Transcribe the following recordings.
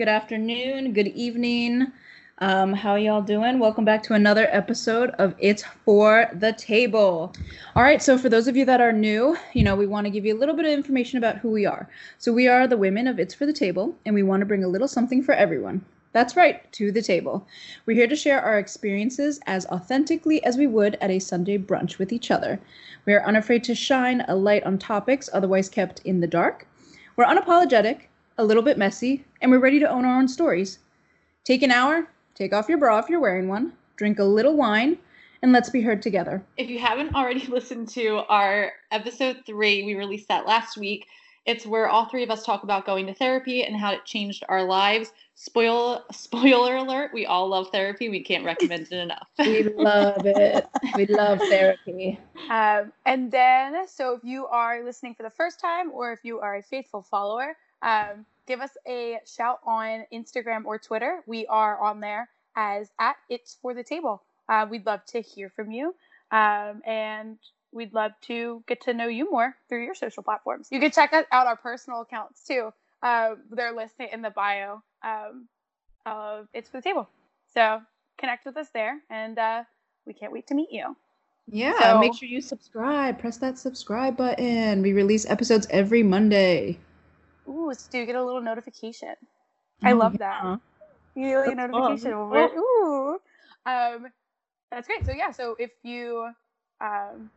good afternoon, good evening. Um, how y'all doing? Welcome back to another episode of It's for the Table. All right, so for those of you that are new, you know, we want to give you a little bit of information about who we are. So we are the women of It's for the Table, and we want to bring a little something for everyone. That's right, to the table. We're here to share our experiences as authentically as we would at a Sunday brunch with each other. We are unafraid to shine a light on topics otherwise kept in the dark. We're unapologetic, a little bit messy, and we're ready to own our own stories. Take an hour, take off your bra if you're wearing one, drink a little wine, and let's be heard together. If you haven't already listened to our episode three, we released that last week. It's where all three of us talk about going to therapy and how it changed our lives. Spoil spoiler alert, we all love therapy. We can't recommend it enough. we love it. We love therapy. Um, and then, so if you are listening for the first time or if you are a faithful follower, um, give us a shout on Instagram or Twitter. We are on there as at It's for the Table. Uh, we'd love to hear from you. Um, and we'd love to get to know you more through your social platforms. You can check out our personal accounts too. Uh, they're listed in the bio um, of It's for the Table. So connect with us there, and uh, we can't wait to meet you. Yeah, so, make sure you subscribe. Press that subscribe button. We release episodes every Monday. Ooh, so you get a little notification. I oh, love yeah. that. You get like a notification. Over, ooh. Um, that's great. So yeah, so if you um,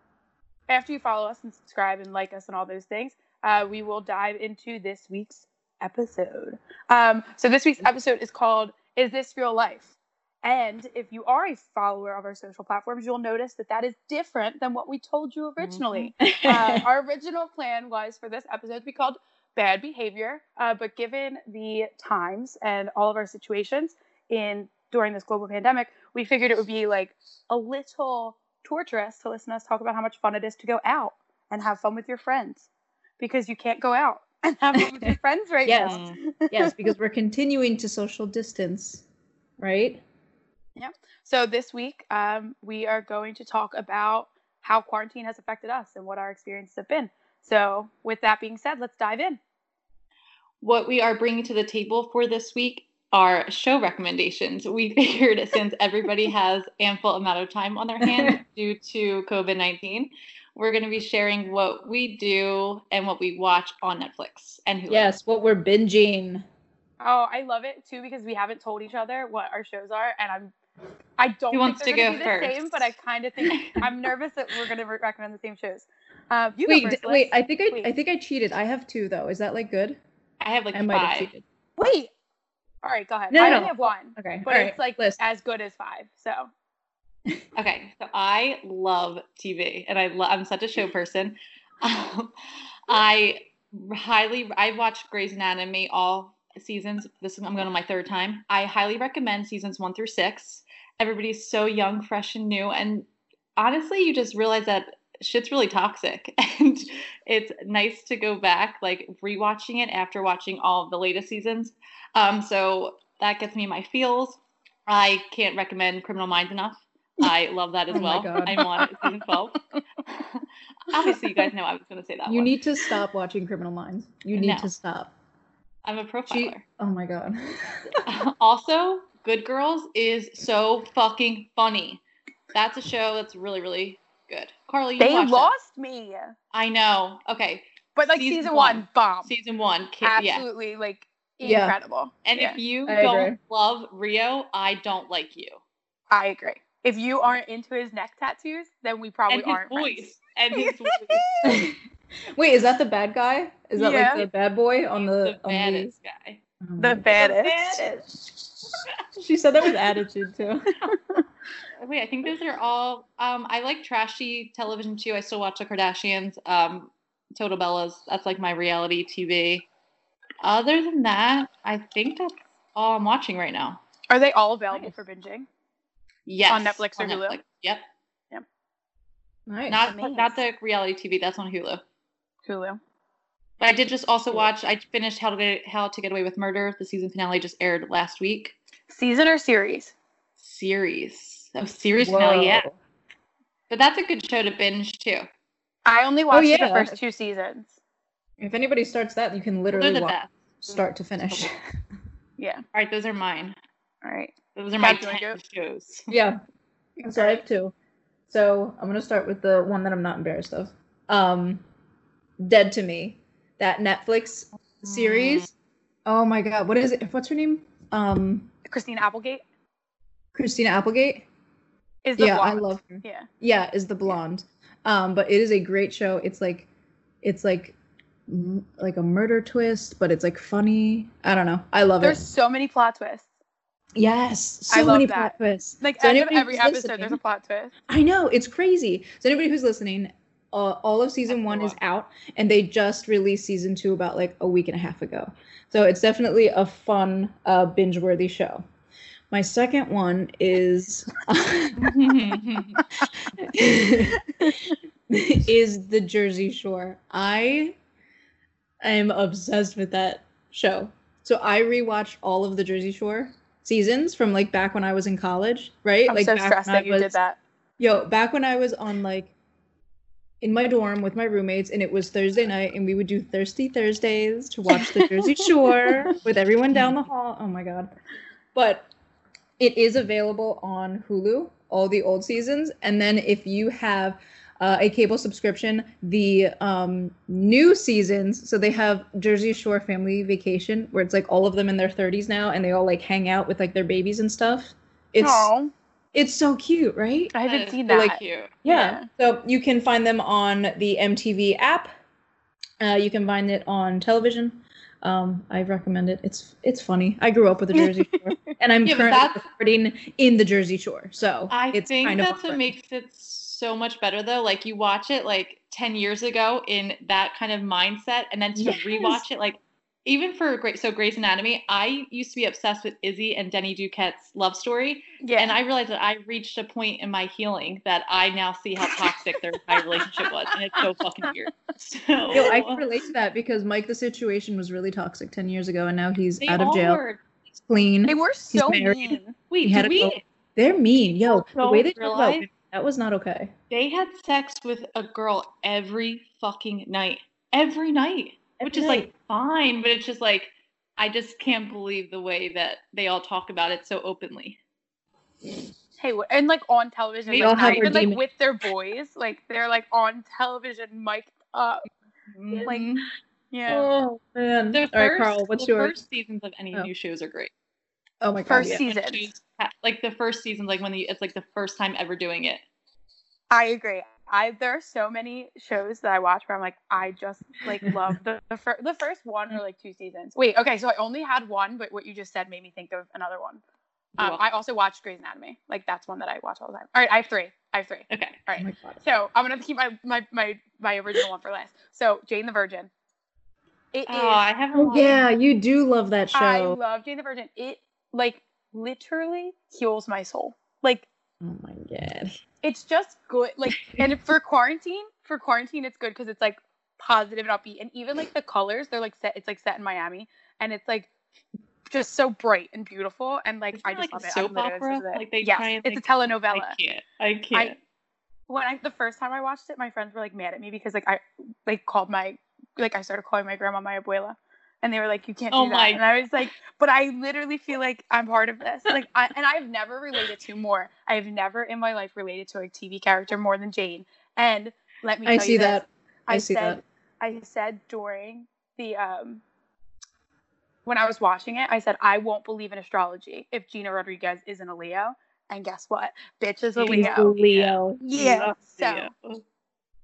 after you follow us and subscribe and like us and all those things, uh, we will dive into this week's episode. Um, so this week's episode is called "Is This Real Life?" And if you are a follower of our social platforms, you'll notice that that is different than what we told you originally. Mm-hmm. uh, our original plan was for this episode to be called bad behavior. Uh, but given the times and all of our situations in during this global pandemic, we figured it would be like a little torturous to listen to us talk about how much fun it is to go out and have fun with your friends because you can't go out and have fun with your friends right yes. now. yes, because we're continuing to social distance, right? Yeah. So this week, um, we are going to talk about how quarantine has affected us and what our experiences have been. So, with that being said, let's dive in. What we are bringing to the table for this week are show recommendations. We figured since everybody has ample amount of time on their hands due to COVID 19, we're going to be sharing what we do and what we watch on Netflix and Hulu. Yes, what we're binging. Oh, I love it too because we haven't told each other what our shows are, and I'm I don't Who think they're going to be the first? same, but I kind of think I'm nervous that we're going to recommend the same shows. Um, you wait, go first, wait. I think I, I think I cheated. I have two though. Is that like good? I have like I five. might have cheated. Wait. All right, go ahead. No, I no, only have one. Okay, But all it's right, like list. as good as five. So Okay, so I love TV, and I lo- I'm such a show person. Um, I highly I watched Grey's Anatomy all seasons. This is, I'm going on my third time. I highly recommend seasons one through six. Everybody's so young, fresh, and new, and honestly, you just realize that shit's really toxic, and it's nice to go back, like rewatching it after watching all of the latest seasons. Um, so that gets me my feels. I can't recommend Criminal Minds enough. I love that as Oh my well. God. I'm on it, season 12. Obviously, you guys know I was going to say that You one. need to stop watching Criminal Minds. You need No. to stop. I'm a She, profiler. oh my god. also, Good Girls is so fucking funny. That's a show that's really, really good. Carly, you they watched it. lost me. I know. Okay, But like Season season, one. one, bomb. season one. ki- Yeah. Absolutely like Yeah. incredible. And Yeah, if you I don't agree. love Rio, I don't like you. I agree. If you aren't into his neck tattoos, then we probably and his aren't voice. friends. And his voice. Wait, is that the bad guy? Is that Yeah. like the bad boy on the, the on baddest guy. Oh my The um, God. baddest. She said that with attitude too. Wait, I think those are all. Um, I like trashy television too. I still watch the Kardashians. Um, Total Bellas. That's like my reality TV. Other than that, I think that's all I'm watching right now. Are they all available Nice. for binging? Yes, On Netflix or Hulu? Netflix. Yep. Nice. Not Nice. not the reality TV. That's on Hulu. Hulu. But I did just also Cool. watch. I finished How to Get How to Get Away with Murder. The season finale just aired last week. Season or series? Series. Oh, series finale. Yeah. But that's a good show to binge too. I only watched yeah. the first two seasons. If anybody starts that, you can literally the watch best. start to finish. Yeah. All right, those are mine. All right. Those are my Kat, do you wanna 10 shows. yeah. So I have two. So I'm gonna start with the one that I'm not embarrassed of. Um, Dead to Me, that Netflix series. Oh my god, what is it? What's her name? Um, Christina Applegate Christina Applegate. Is the yeah, I love her. Yeah. Yeah, is the blonde. Um, but it is a great show. It's like, it's like, m- like a murder twist, but it's like funny. I don't know. I love There's it. There's so many plot twists. Yes, so I love many that. plot twists. Like So end of every episode, listening- there's a plot twist. I know it's crazy. So anybody who's listening, uh, all of season one is out, and they just released season two about like a week and a half ago. So it's definitely a fun, uh, binge-worthy show. My second one is is the Jersey Shore. I am obsessed with that show. So I rewatched all of the Jersey Shore seasons from like back when I was in college, right? I'm like so back stressed that you was- did that. Yo, back when I was on like in my dorm with my roommates and it was Thursday night and we would do Thirsty Thursdays to watch the Jersey Shore with everyone down the hall. Oh my god. But it is available on Hulu, all the old seasons, and then if you have uh, a cable subscription, the um, new seasons. So they have Jersey Shore Family Vacation, where it's like all of them in their 30s now, and they all like hang out with like their babies and stuff. It's Aw, it's so cute, right? I haven't seen really that. cute. Yeah. So you can find them on the MTV app. Uh, you can find it on television. Um, I recommend it. It's it's funny. I grew up with the Jersey Shore, and I'm Yeah, currently recording in the Jersey Shore, so I it's think kind of that's what makes it so much better though. Like you watch it like 10 years ago in that kind of mindset and then to Yes. rewatch it like even for great so Grey's Anatomy, I used to be obsessed with Izzy and Denny Duquette's love story. Yeah. And I realized that I reached a point in my healing that I now see how toxic their entire relationship was. And it's so fucking weird. So Yo, I can relate to that because Mike, the situation was really toxic ten years ago, and now he's they out of jail, were- he's clean. they were so married. mean. Wait, He had did a we girl- They're mean, yo. The way they talk about women, that was not okay. they had sex with a girl every fucking night. Every night. Which is like fine, but it's just like I just can't believe the way that they all talk about it so openly. Hey, wh- and like on television, We like, all have even like with their boys, like they're like on television, mic'd up. Like, Mhm. Yeah. Oh man. the All first, right, Carl, what's the yours? first seasons of any Oh. new shows are great. Oh my god. First yeah. season. When Seasons. shows ha- like the first season, like when the, it's like the first time ever doing it. I agree. I there are so many shows that I watch where I'm like, I just like love the the, fir- the first one or like two seasons. Wait, okay, so I only had one, but what you just said made me think of another one. Um. I also watched Grey's Anatomy. Like that's one that I watch all the time. All right, I have three. I have three. Okay. All Oh right. my god. So I'm gonna keep my my my my original one for last. So Jane the Virgin. It is. Oh, I haven't. Oh yeah, you do love that show. I love Jane the Virgin. It like literally heals my soul. Like oh my god. It's just good. Like and for quarantine, for quarantine, it's good because it's like positive and upbeat. And even like the colors, they're like set. It's like set in Miami, and it's like just so bright and beautiful. And like Isn't I just like love it. Soap opera? it. Like, they yes, try and, it's like- a telenovela. I can't. I can't. when I the first time I watched it, my friends were like mad at me because like I like called my like I started calling my grandma my abuela, and they were like, "You can't do Oh that," my- and I was like, "But I literally feel like I'm part of this." Like, I, and I've never related to more. I have never in my life related to a TV character more than Jane. And let me I see you this, that. I see said, that. I said during the um when I was watching it, I said I won't believe in astrology if Gina Rodriguez isn't a Leo. And guess what? Bitch is a She's Leo. Leo. Yeah. So Yeah.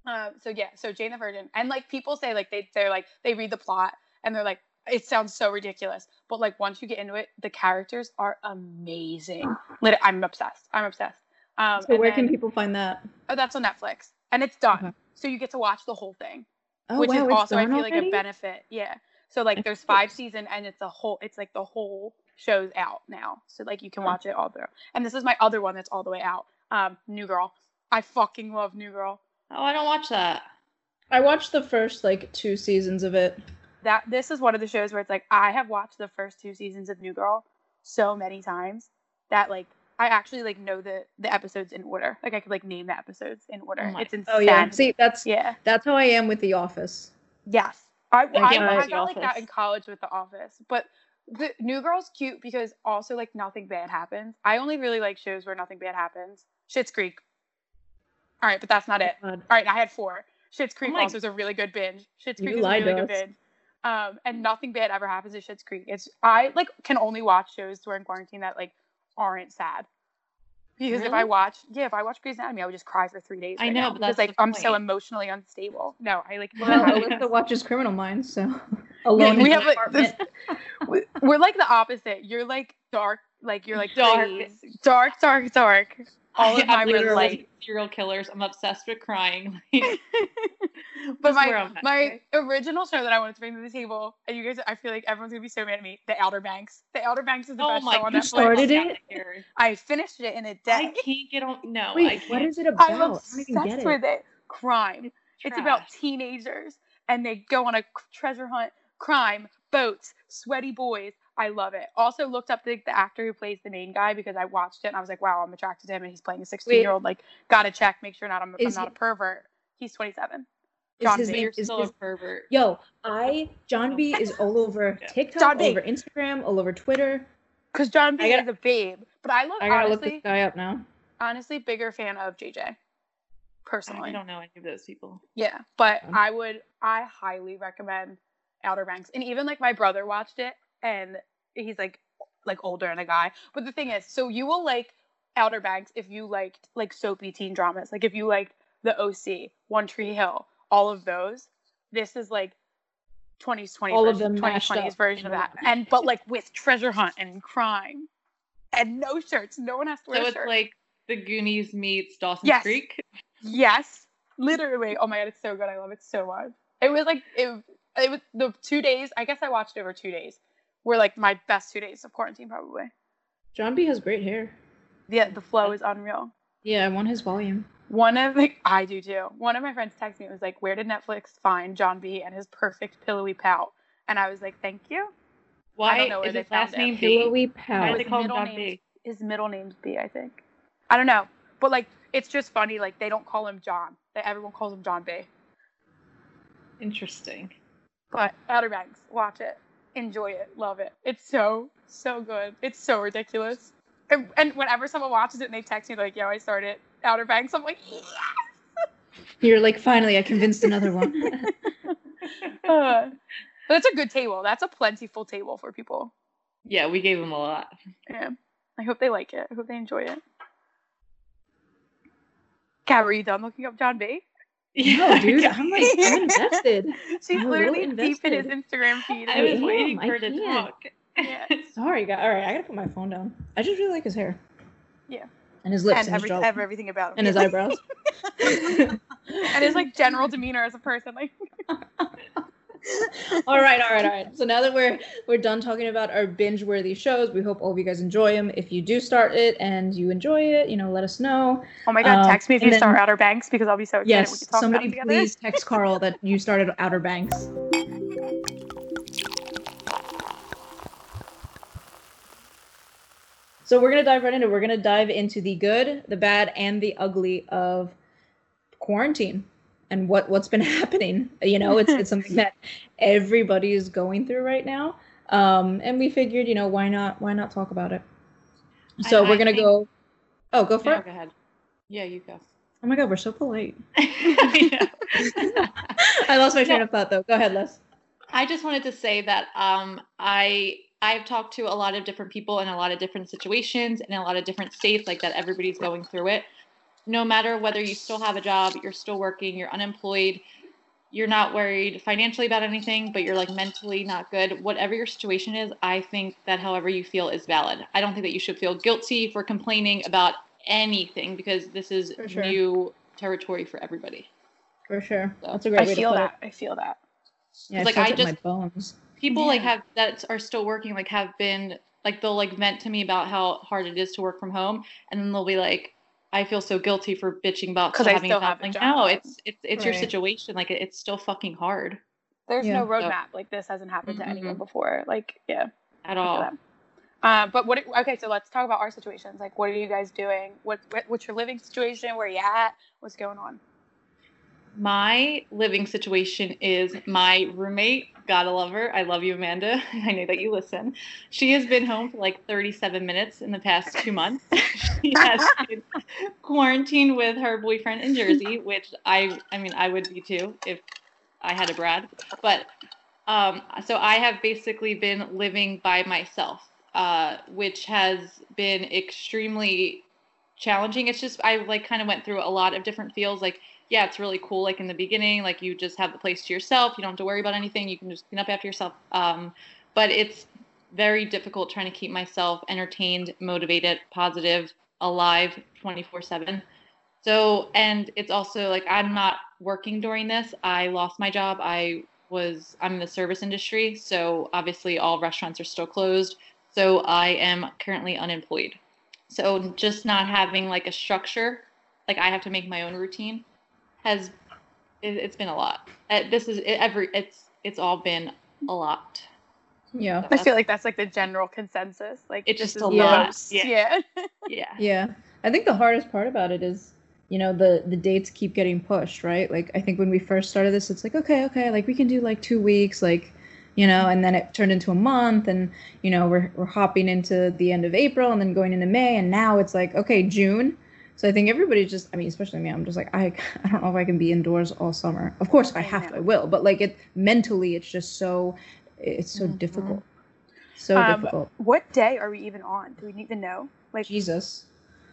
um, so yeah, so Jane the Virgin, and like people say, like they they're like they read the plot and they're like, it sounds so ridiculous, but like once you get into it, the characters are amazing. Lit- I'm obsessed. I'm obsessed. Um, So and where can people find that? Oh, that's on Netflix, and it's done. Okay. So you get to watch the whole thing, Oh which wow, is it's also I done feel like a benefit. Yeah. So like there's five season, and it's a whole. It's like the whole show's out now, so like you can watch it all through. And this is my other one that's all the way out. Um, New Girl. I fucking love New Girl. Oh, I don't watch that. I watched the first like two seasons of it. That this is one of the shows where it's like I have watched the first two seasons of New Girl so many times that like I actually like know the the episodes in order. Like I could like name the episodes in order. Oh it's insane. Oh yeah. See, that's yeah. that's how I am with The Office. Yes. I, I, I, can't I watch The got like that in college with The Office, but the New Girl's cute because also like nothing bad happens. I only really like shows where nothing bad happens. Schitt's Creek. All right, but that's not it. God. All right, I had four. Schitt's Creek Oh my- also is a really good binge. Schitt's You Creek is a really good binge. Um, and nothing bad ever happens at Schitt's Creek. It's I like can only watch shows during quarantine that like aren't sad. Because if I watch, yeah, if I watch Grey's Anatomy, I would just cry for three days. I right know, now but because that's like the I'm so emotionally unstable. No, I like. Well, literally- Alyssa watches Criminal Minds, so alone we in have, the like, apartment. we- we're like the opposite. You're like dark, like you're like Dark. dark, dark, dark, dark. All of I- my I'm are literally serial killers. I'm obsessed with crying. Like, but my at, my okay? original show that I wanted to bring to the table, and you guys, I feel like everyone's gonna be so mad at me. The Outer Banks. The Outer Banks is the oh best my show on you Netflix. started it? I finished it in a I day. I can't get on. No, I Wait, what is it about? I'm I get obsessed it. with it. Crime. It's about teenagers and they go on a treasure hunt. Crime, boats, sweaty boys. I love it. Also looked up the, the actor who plays the main guy because I watched it and I was like, wow, I'm attracted to him and he's playing a 16 year old. Like, gotta check, make sure not I'm, I'm not he- a pervert. He's 27. Is John his B. name is still his- a pervert. Yo, I John B is all over Yeah. TikTok, John B. all over Instagram, all over Twitter. Because John B gotta- is a babe. But I love, I gotta look this guy up now. honestly, bigger fan of JJ. Personally. I don't know any of those people. Yeah, but I would I highly recommend Outer Banks. And even like my brother watched it and he's like like older and a guy. But the thing is, so you will like Outer Banks if you liked like soapy teen dramas. Like if you liked The OC, One Tree Hill, all of those. This is like 20s 20s All of version, them 2020s version of that. And but like with treasure hunt and crime. And no shirts. No one has to wear So a it's shirt. like the Goonies meets Dawson's Yes. Creek. Yes, literally. Oh my god, it's so good. I love it so much. It was like it. It was the two days. I guess I watched over two days. Were like my best two days of quarantine, probably. John B has great hair. Yeah, the flow is unreal. Yeah, I want his volume. One of like I do too. One of my friends texted me. It was like, "Where did Netflix find John B and his perfect pillowy pout?" And I was like, "Thank you." Why know where is his last found it. name Pillowy pout. do they His call him middle John name's- B? His middle name's B, I think. I don't know, but like it's just funny. Like they don't call him John. They, everyone calls him John B. Interesting. But Outer Banks, watch it, enjoy it, love it. It's so so good. It's so ridiculous. And, and whenever someone watches it and they text me like, "Yo, I started Outer Banks," I'm like, "Yes!" You're like, finally, I convinced another one. Uh, but it's a good table. That's a plentiful table for people. Yeah, we gave them a lot. Yeah. I hope they like it. I hope they enjoy it. Gab, are you done looking up John B? No, dude, I'm like, I'm invested. She's I'm literally really deep in his. Instagram feed. I was waiting for her to talk. Yeah. Sorry, guys. All right, I gotta put my phone down. I just really like his hair. Yeah. And his lips and and, every, his everything about him. and his eyebrows. and his like general demeanor as a person. Like all right, all right, all right. So now that we're we're done talking about our binge-worthy shows, we hope all of you guys enjoy them. If you do start it and you enjoy it, you know, let us know. Oh my god, Um, text me if you start Outer Banks because I'll be so excited. we Yes, can talk somebody about it please text Carl that you started Outer Banks. So we're gonna dive right into. We're gonna dive into the good, the bad, and the ugly of quarantine and what what's been happening. You know, it's it's something that everybody is going through right now. Um, and we figured, you know, why not why not talk about it? So I we're gonna think- go. Oh, go for No, it. go ahead. Yeah, you go. Oh my god, we're so polite. Yeah. I lost my train No. of thought though. Go ahead, Les. I just wanted to say that um, I I've talked to a lot of different people in a lot of different situations in a lot of different states, like that. Everybody's going through it. No matter whether you still have a job, you're still working, you're unemployed, you're not worried financially about anything, but you're like mentally not good. Whatever your situation is, I think that however you feel is valid. I don't think that you should feel guilty for complaining about anything because this is sure. new territory for everybody. For sure. So, That's a great I way feel to put that. it. I feel that. Yeah, Like, it feels I like my just- bones. people like have that are still working like have been like they'll like vent to me about how hard it is to work from home and then they'll be like i feel so guilty for bitching about having still a job. have a like job. no it's it's it's your situation like it, it's still fucking hard There's Yeah. no roadmap. Like this hasn't happened to anyone before. Like yeah. at I feel all that. Uh, but what? Okay, so let's talk about our situations. Like, what are you guys doing? What, what what's your living situation? Where you at? What's going on? My living situation is my roommate, gotta love her. I love you, Amanda. I know that you listen. She has been home for like 37 minutes in the past two months. she has been quarantined with her boyfriend in Jersey, which I, I mean, I would be too if I had a Brad. But um, so I have basically been living by myself, uh, which has been extremely challenging. It's just I like kind of went through a lot of different feels. Like, yeah, it's really cool. Like in the beginning, like you just have the place to yourself. You don't have to worry about anything. You can just clean up after yourself. Um, but it's very difficult trying to keep myself entertained, motivated, positive, alive 24 7. So, and it's also like I'm not working during this. I lost my job. I was, I'm in the service industry. So obviously all restaurants are still closed. So I am currently unemployed. So just not having like a structure, like I have to make my own routine, has it, has been a lot. Uh, this is it, every it's it's all been a lot. Yeah, I feel like that's like the general consensus. Like it's just a lot. Yeah. yeah. yeah. Yeah. I think the hardest part about it is you know the the dates keep getting pushed right like i think when we first started this it's like okay okay like we can do like two weeks like you know and then it turned into a month and you know we're, we're hopping into the end of april and then going into may and now it's like okay june so i think everybody's just i mean especially me i'm just like i i don't know if i can be indoors all summer. Of course if i have to i will but like it mentally it's just so it's so mm-hmm. difficult. So um, difficult. what day are we even on? Do we need to know? Like jesus.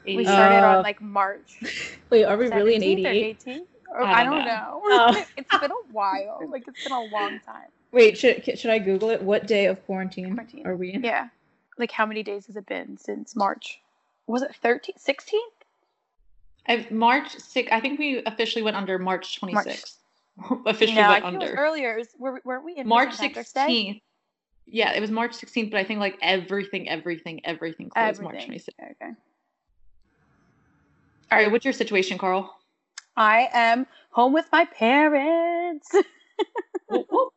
we started uh, on like march. wait are we really in 88 or, I, don't I don't know, know. Uh, it's been a while. Like it's been a long time. Wait, should should I Google it? What day of quarantine, quarantine. are we in? Yeah. Like how many days has it been since March? Was it 13th, 16th? March 6th. I think we officially went under March 26th. March. officially no, went I under. earlier. Was, were, weren't we in March 16th? Yeah, it was March 16th, but I think like everything, everything, everything closed everything. March 26th. Okay. All right, what's your situation, Carl? I am home with my parents. whoop, whoop.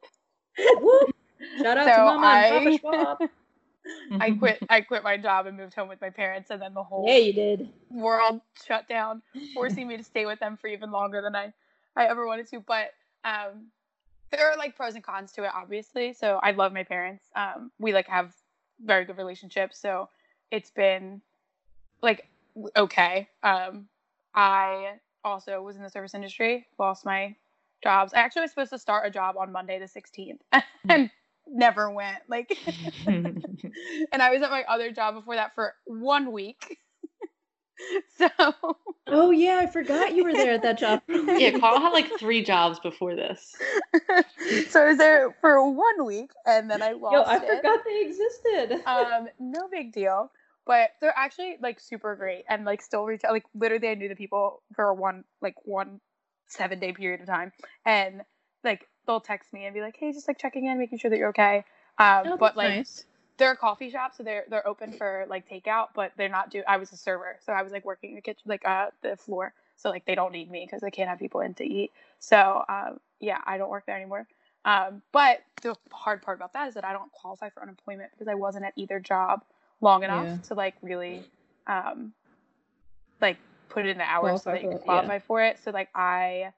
Shout out so to Mama I, and Papa Schwab. I quit. I quit my job and moved home with my parents, and then the whole yeah, you did. World shut down, forcing me to stay with them for even longer than I, I ever wanted to. But um, there are like pros and cons to it, obviously. So I love my parents. Um, we like have very good relationships. So it's been like okay. Um, I also was in the service industry, lost my jobs. I actually was supposed to start a job on Monday the 16th and never went. Like, and I was at my other job before that for one week. so. Oh yeah, I forgot you were there at that job. yeah, Carl had like three jobs before this. so I was there for one week, and then I lost. Yo, I it. forgot they existed. um, no big deal. But they're actually like super great and like still reach out. Like literally, I knew the people for one like one seven day period of time, and like they'll text me and be like, "Hey, just like checking in, making sure that you're okay." Um, oh, but like nice. they're a coffee shop, so they're they're open for like takeout, but they're not do. I was a server, so I was like working the kitchen, like uh the floor, so like they don't need me because they can't have people in to eat. So um, yeah, I don't work there anymore. Um, but the hard part about that is that I don't qualify for unemployment because I wasn't at either job long enough yeah. to like really um, like put in the hours so that you can qualify yeah. for it. So like I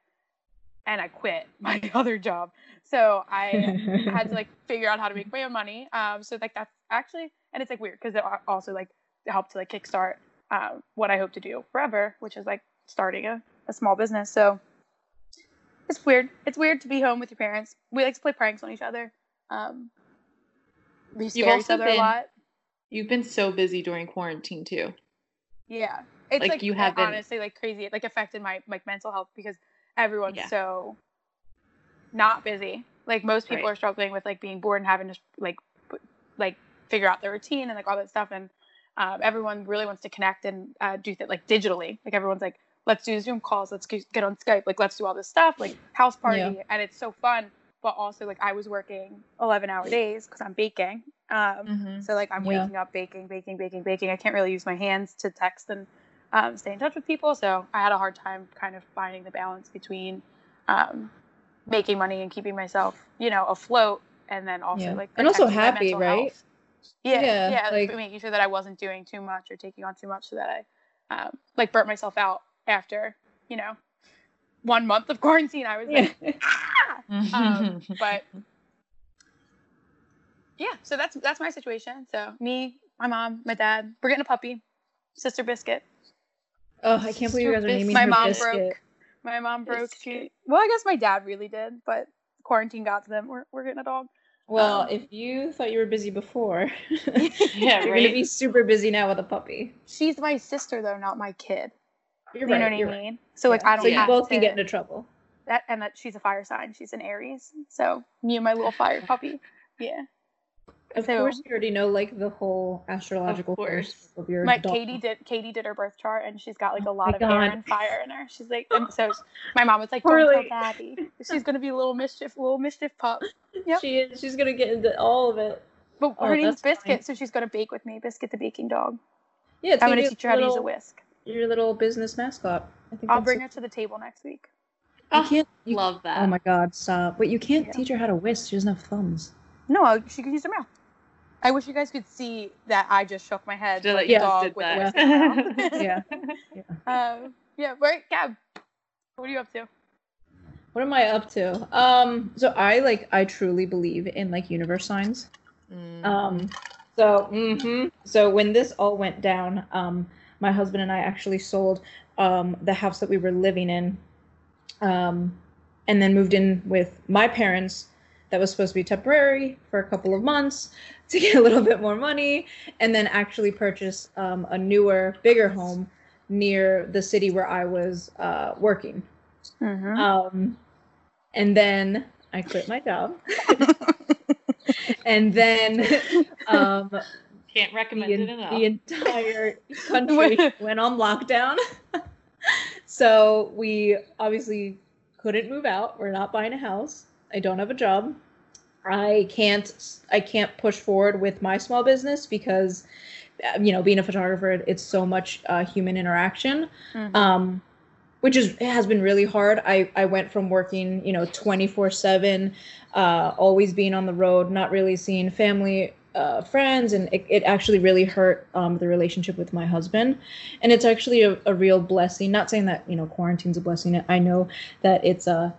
and I quit my other job. So I had to like figure out how to make my own money. Um, so like that's actually and it's like weird because it also like helped to like kickstart um, what I hope to do forever, which is like starting a, a small business. So it's weird. It's weird to be home with your parents. We like to play pranks on each other. Um, we scare each other been, a lot. You've been so busy during quarantine too. Yeah, it's like, like you have honestly like crazy. It like affected my like mental health because everyone's yeah. so not busy. Like most people right. are struggling with like being bored and having to like like figure out their routine and like all that stuff. And um, everyone really wants to connect and uh, do that like digitally. Like everyone's like, let's do Zoom calls, let's get on Skype, like let's do all this stuff, like house party, yeah. and it's so fun. But also like I was working eleven hour days because I'm baking. Um, mm-hmm. So like I'm yeah. waking up baking, baking, baking, baking. I can't really use my hands to text and um, stay in touch with people. So I had a hard time kind of finding the balance between um, making money and keeping myself, you know, afloat, and then also yeah. like and also happy, right? Health. Yeah, yeah, yeah like, making sure that I wasn't doing too much or taking on too much, so that I um, like burnt myself out after, you know. one month of quarantine, I was like, ah! um, but yeah, so that's that's my situation. So me, my mom, my dad, we're getting a puppy, sister biscuit. Oh, I can't believe you guys are naming my her mom biscuit. broke. My mom broke. She, well, I guess my dad really did, but quarantine got to them. We're we're getting a dog. Well, Um, if you thought you were busy before, Yeah, you're right. gonna be super busy now with a puppy. She's my sister though, not my kid. You're you right. know what you're I right. mean? So like Yeah. I don't So you have both to, can get into trouble. that, and that she's a fire sign. She's an Aries. So me and my little fire puppy. Yeah. Of So- course, you already know like the whole astrological course. course of your My dog. Katie did Katie did her birth chart and she's got like a oh lot Oh my of air and fire in her. She's like and so my mom was like, Don't Poorly. tell daddy. She's gonna be a little mischief, little mischief pup. Yep. She is. She's gonna get into all of it. But Oh, her name's Biscuit, fine. so she's gonna bake with me. Biscuit the baking dog. Yeah, it's I'm gonna gonna teach her how to use a whisk. Your little business mascot. I think I'll bring so- her to the table next week. You Oh, can't. You, Love that. oh my God! Stop. But you can't Yeah. teach her how to whisk. She doesn't have thumbs. No, uh, she can use her mouth. I wish you guys could see that I just shook my head Just like like a dog with a that. whisk in her mouth. Yeah. Um, yeah, right, Gab. What are you up to? What am I up to? Um. So I like. I truly believe in like universe signs. Mm. Um, so, hmm so when this all went down, um, my husband and I actually sold um, the house that we were living in, um, and then moved in with my parents. That was supposed to be temporary for a couple of months to get a little bit more money, and then actually purchase um, a newer, bigger home near the city where I was uh, working. Mm-hmm. Um, and then I quit my job. and then um, Can't recommend the, it enough. the entire country went on lockdown. so we obviously couldn't move out. We're not buying a house. I don't have a job. I can't I can't push forward with my small business because uh, you know being a photographer it's so much uh, human interaction Mhm. um, which is has been really hard. I I went from working you know twenty four seven, uh, always being on the road, not really seeing family. Uh, friends and it, it actually really hurt um, the relationship with my husband and it's actually a, a real blessing not saying that you know quarantine's a blessing i know that it's a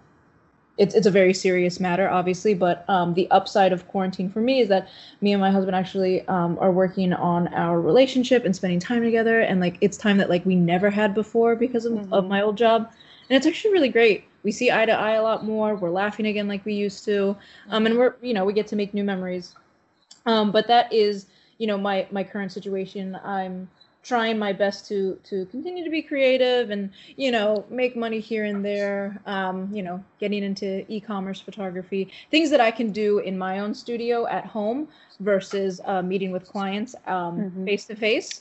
it's, it's a very serious matter obviously but um, the upside of quarantine for me is that me and my husband actually um, are working on our relationship and spending time together. And like it's time that like we never had before because of, of Mhm. my old job. And it's actually really great. We see eye to eye a lot more. We're laughing again like we used to. Um, and we're you know we get to make new memories. Um, but that is you know my my current situation. I'm trying my best to to continue to be creative and you know make money here and there um, you know getting into e-commerce photography things that i can do in my own studio at home versus uh, meeting with clients face to face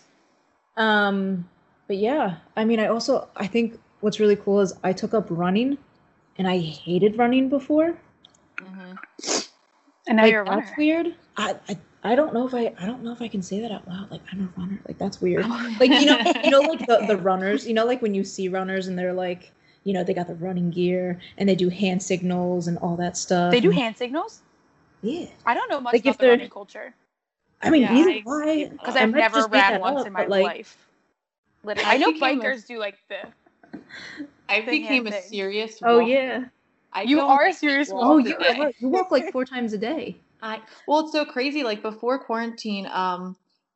um but yeah i mean i also i think what's really cool is i took up running and i hated running before Mhm. and now like you're a runner. that's weird I, I i don't know if i i don't know if i can say that out loud like i'm a runner like that's weird like you know you know like the, the runners you know like when you see runners and they're like you know they got the running gear and they do hand signals and all that stuff They do and- hand signals. yeah I don't know much Like, if about the they're- running culture i mean Yeah, neither I- do because I I've never ran once up, in my like, life. Literally, I I know became a- bikers do like the. I The became a serious. oh walker. yeah I You are a serious walk oh you you walk like four times a day I well, it's so crazy. Like before quarantine, um,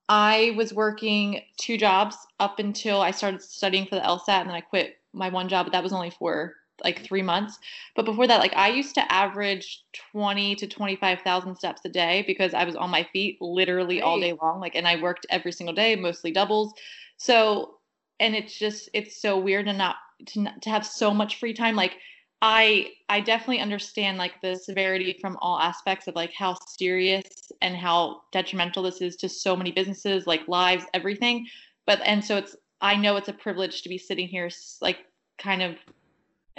I was working two jobs up until I started studying for the LSAT, and then I quit my one job. But that was only for like three months. But before that, like I used to average twenty to twenty five thousand steps a day because I was on my feet literally all day long. Like, and I worked every single day, mostly doubles. So, and it's just it's so weird to not to not, to have so much free time. Like I I definitely understand like the severity from all aspects of like how serious and how detrimental this is to so many businesses, like lives, everything. But and so it's I know it's a privilege to be sitting here like kind of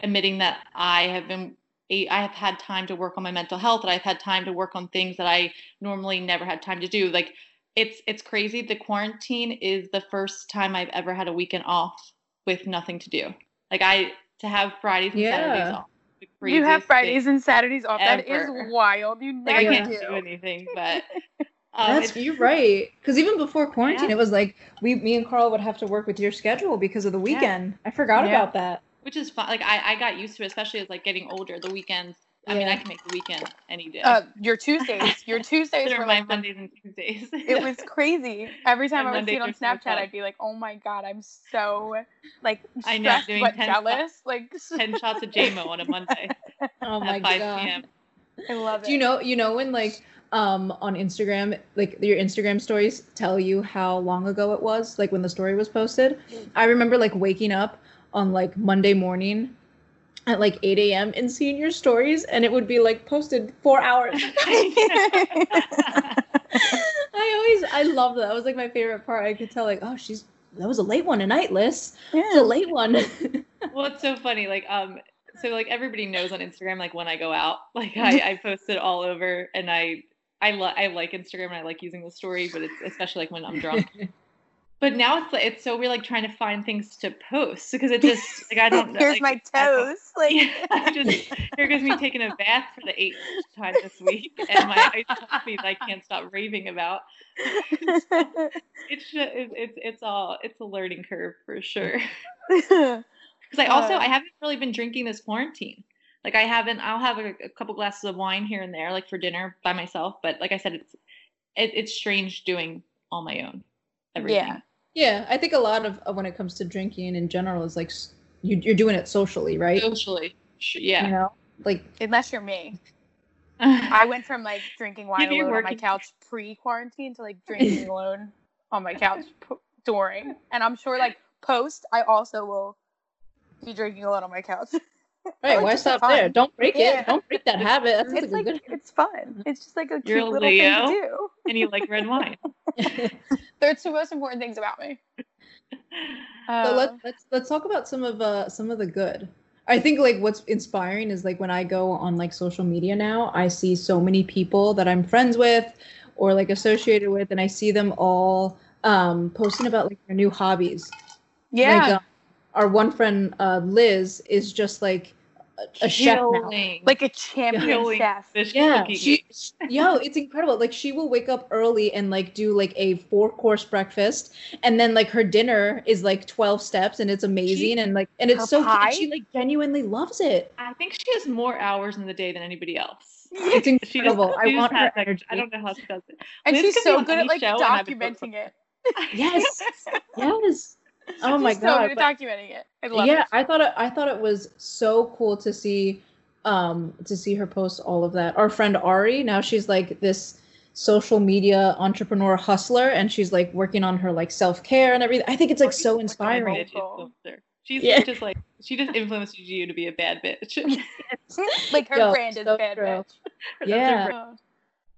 admitting that I have been I have had time to work on my mental health and I've had time to work on things that I normally never had time to do. Like it's it's crazy. The quarantine is the first time I've ever had a weekend off with nothing to do. Like I to have Fridays and Saturdays off. You have Fridays and Saturdays off. That ever. is wild. You like I can't do. do anything, but um, That's you're right. Because even before quarantine, Yeah. it was like we, me and Carl would have to work with your schedule because of the weekend. I forgot Yeah. about that. which is fun. Like I, I got used to it, especially as like getting older. The weekends. I mean, I can make the weekend any day. Uh, your Tuesdays, your Tuesdays They're were my like the- Mondays and Tuesdays. it was crazy. Every time And I would see it on are so Snapchat. I'd be like, "Oh my god, I'm so like I know, doing but 10 jealous." Like, ten shots of JMO on a Monday Oh my at five god. p.m. I love it. Do you know you know when like um on Instagram like your Instagram stories tell you how long ago it was like when the story was posted? I remember like waking up on like Monday morning at like 8 a.m. and seeing your stories and it would be like posted four hours. I always I love that. That was like my favorite part. I could tell like, oh she's that was a late one tonight, Liz. It's a late one. well, it's so funny. Like, um, so like everybody knows on Instagram, like when I go out, like I, I post it all over, and I, I, li- I like Instagram and I like using the story, but it's especially like when I'm drunk. But now it's like it's so we're like trying to find things to post because it just like I don't. know, Here's like, my toes. Like, Yeah, just here goes me taking a bath for the eighth time this week, and my ice coffee that I can't stop raving about. It's just, it's it's it's all it's a learning curve for sure. Because I also Uh. I haven't really been drinking this quarantine. Like I haven't. I'll have a, a couple glasses of wine here and there, like for dinner by myself. But like I said, it's it, it's strange doing all my own everything. Yeah. Yeah, I think a lot of, of when it comes to drinking in general is like you, you're doing it socially, right? Socially, yeah. You know, like Unless you're me, I went from like drinking wine If you're alone on my couch pre-quarantine to like drinking alone on my couch p- during, and I'm sure like post I also will be drinking alone on my couch. Right, like why stop fun. there? Don't break Yeah. it. Don't break that habit. That's it's like, like good it's fun. It's just like a You're cute a little thing to do. and you like red wine. They're two most important things about me. so Uh, let, let's let's talk about some of uh some of the good. I think like what's inspiring is like when I go on like social media now, I see so many people that I'm friends with or like associated with, and I see them all um posting about like their new hobbies. yeah. Like, um, our one friend uh, Liz is just like a, a chef now. Like a champion Killing chef. fish Yeah, cooking. she, yo, it's incredible. Like she will wake up early and like do like a four course breakfast, and then like her dinner is like twelve steps, and it's amazing, and like and it's so good. pie? She like genuinely loves it. I think she has more hours in the day than anybody else. It's She just, incredible. I she want her has that- energy. I don't know how she does it. And Liz she's so good at like show and I would vote for documenting it. Yes. Yes. Oh my she's so god. good at but- documenting it. I love yeah, it. I thought it, I thought it was so cool to see um to see her post all of that. Our friend Ari, now she's like this social media entrepreneur hustler and she's like working on her like self-care and everything. I think it's like so inspiring. bitch She's Yeah. just like she just influences you to be a bad bitch. like her Yo, brand is so bad true. bitch. That's her Yeah.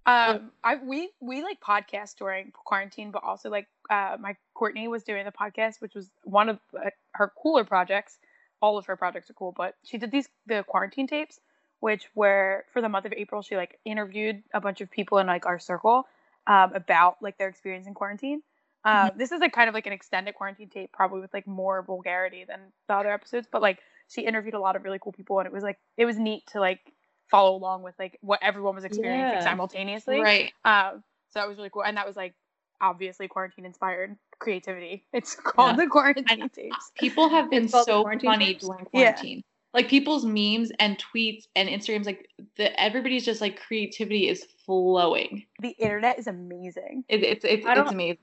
Um, I we we like podcast during quarantine, but also like uh, my Courtney was doing the podcast, which was one of uh, her cooler projects. All of her projects are cool, but she did these the quarantine tapes, which were for the month of April. She like interviewed a bunch of people in like our circle um, about like their experience in quarantine. Uh, This is like kind of like an extended quarantine tape, probably with like more vulgarity than the other episodes. But like she interviewed a lot of really cool people, and it was like it was neat to like follow along with like what everyone was experiencing Yeah. simultaneously. Right. Um, so that was really cool, and that was like obviously quarantine inspired creativity. It's called Yeah. the quarantine tapes. People have been It's called the so funny tapes? during Yeah. quarantine. Like people's memes and tweets and Instagrams, like the everybody's just like creativity is flowing. The internet is amazing. It, it's it's it's amazing.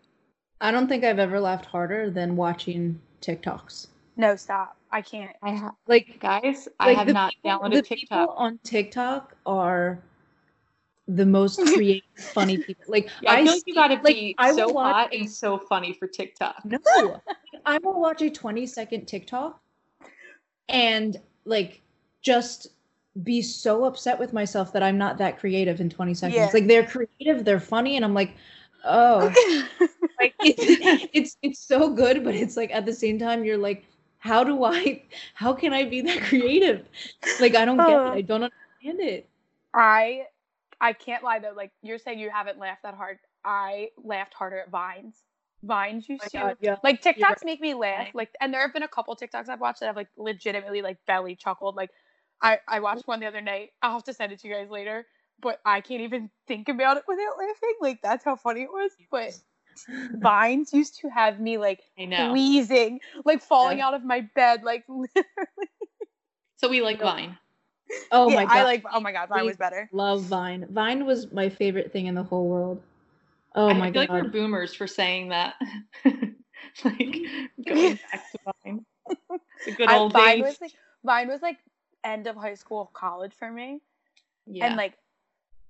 I don't think I've ever laughed harder than watching TikToks. No, stop. I can't. I have Like guys, I have not people- downloaded the TikTok. people on TikTok are the most creative, funny people. Like Yeah, I, feel like see- you gotta like, be I so watch hot and so funny for TikTok. No, I will watch a 20 second TikTok and like just be so upset with myself that I'm not that creative in 20 seconds. Yeah. Like they're creative, they're funny, and I'm like, oh, like it's, it's it's so good, but it's like at the same time you're like, how do I, how can I be that creative? Like I don't get it. I don't understand it. I I can't lie though. Like you're saying, you haven't laughed that hard. I laughed harder at Vines. Vines used Oh to yeah. like TikToks right. make me laugh. Like, and there have been a couple TikToks I've watched that have like legitimately like belly chuckled. Like, I I mm-hmm. watched one the other night. I'll have to send it to you guys later. But I can't even think about it without laughing. Like that's how funny it was. But Vines used to have me like I wheezing, like falling Yeah. out of my bed, like literally. So we like Vine. Oh yeah, my god. I like. Oh my god, mine We- was better. love Vine. Vine was my favorite thing in the whole world. Oh I my feel god. like we're boomers for saying that. like going back to Vine. The good I, old Vine days. was like Vine was like end of high school, college for me, yeah. and like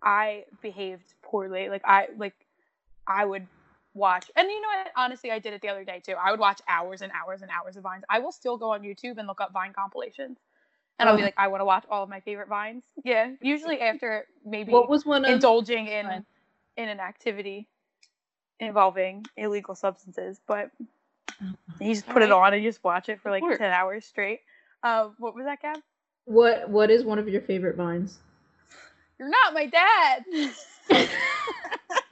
I behaved poorly. Like I like I would watch, and you know what? Honestly, I did it the other day too. I would watch hours and hours and hours of vines. I will still go on YouTube and look up Vine compilations, and I'll be Oh. like, I want to watch all of my favorite vines. Yeah, usually after maybe what was one of indulging in Vine? in an activity involving illegal substances, but you just put it on and you just watch it for like ten hours straight. Uh, what was that, Gab? what what is one of your favorite vines? You're not my dad.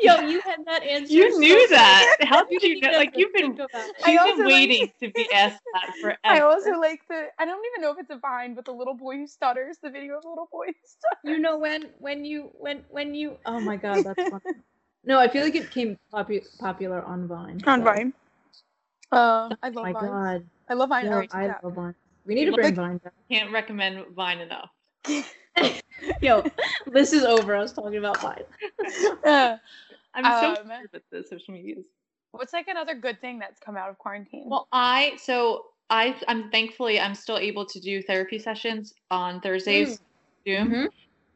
Yo, you had that answer. you knew so that. How did you know? Like you've been, think about it. I you've also been like- waiting to be asked that forever. I also like the. I don't even know if it's a vine, but the little boy who stutters. The video of the little boy who stutters. You know when when you when when you oh my god that's funny. No, I feel like it came popu- popular on Vine. On so- Vine. Uh, I Oh love my Vine. god. I love Vine. Yo, I love Vine. We need to bring like- Vine back. Can't recommend Vine enough. Yo, this is over. I was talking about Vine. Uh, I'm so Um, bored with the social medias. what's like another good thing that's come out of quarantine? Well, I so I I'm thankfully I'm still able to do therapy sessions on Thursdays. Zoom. Mhm.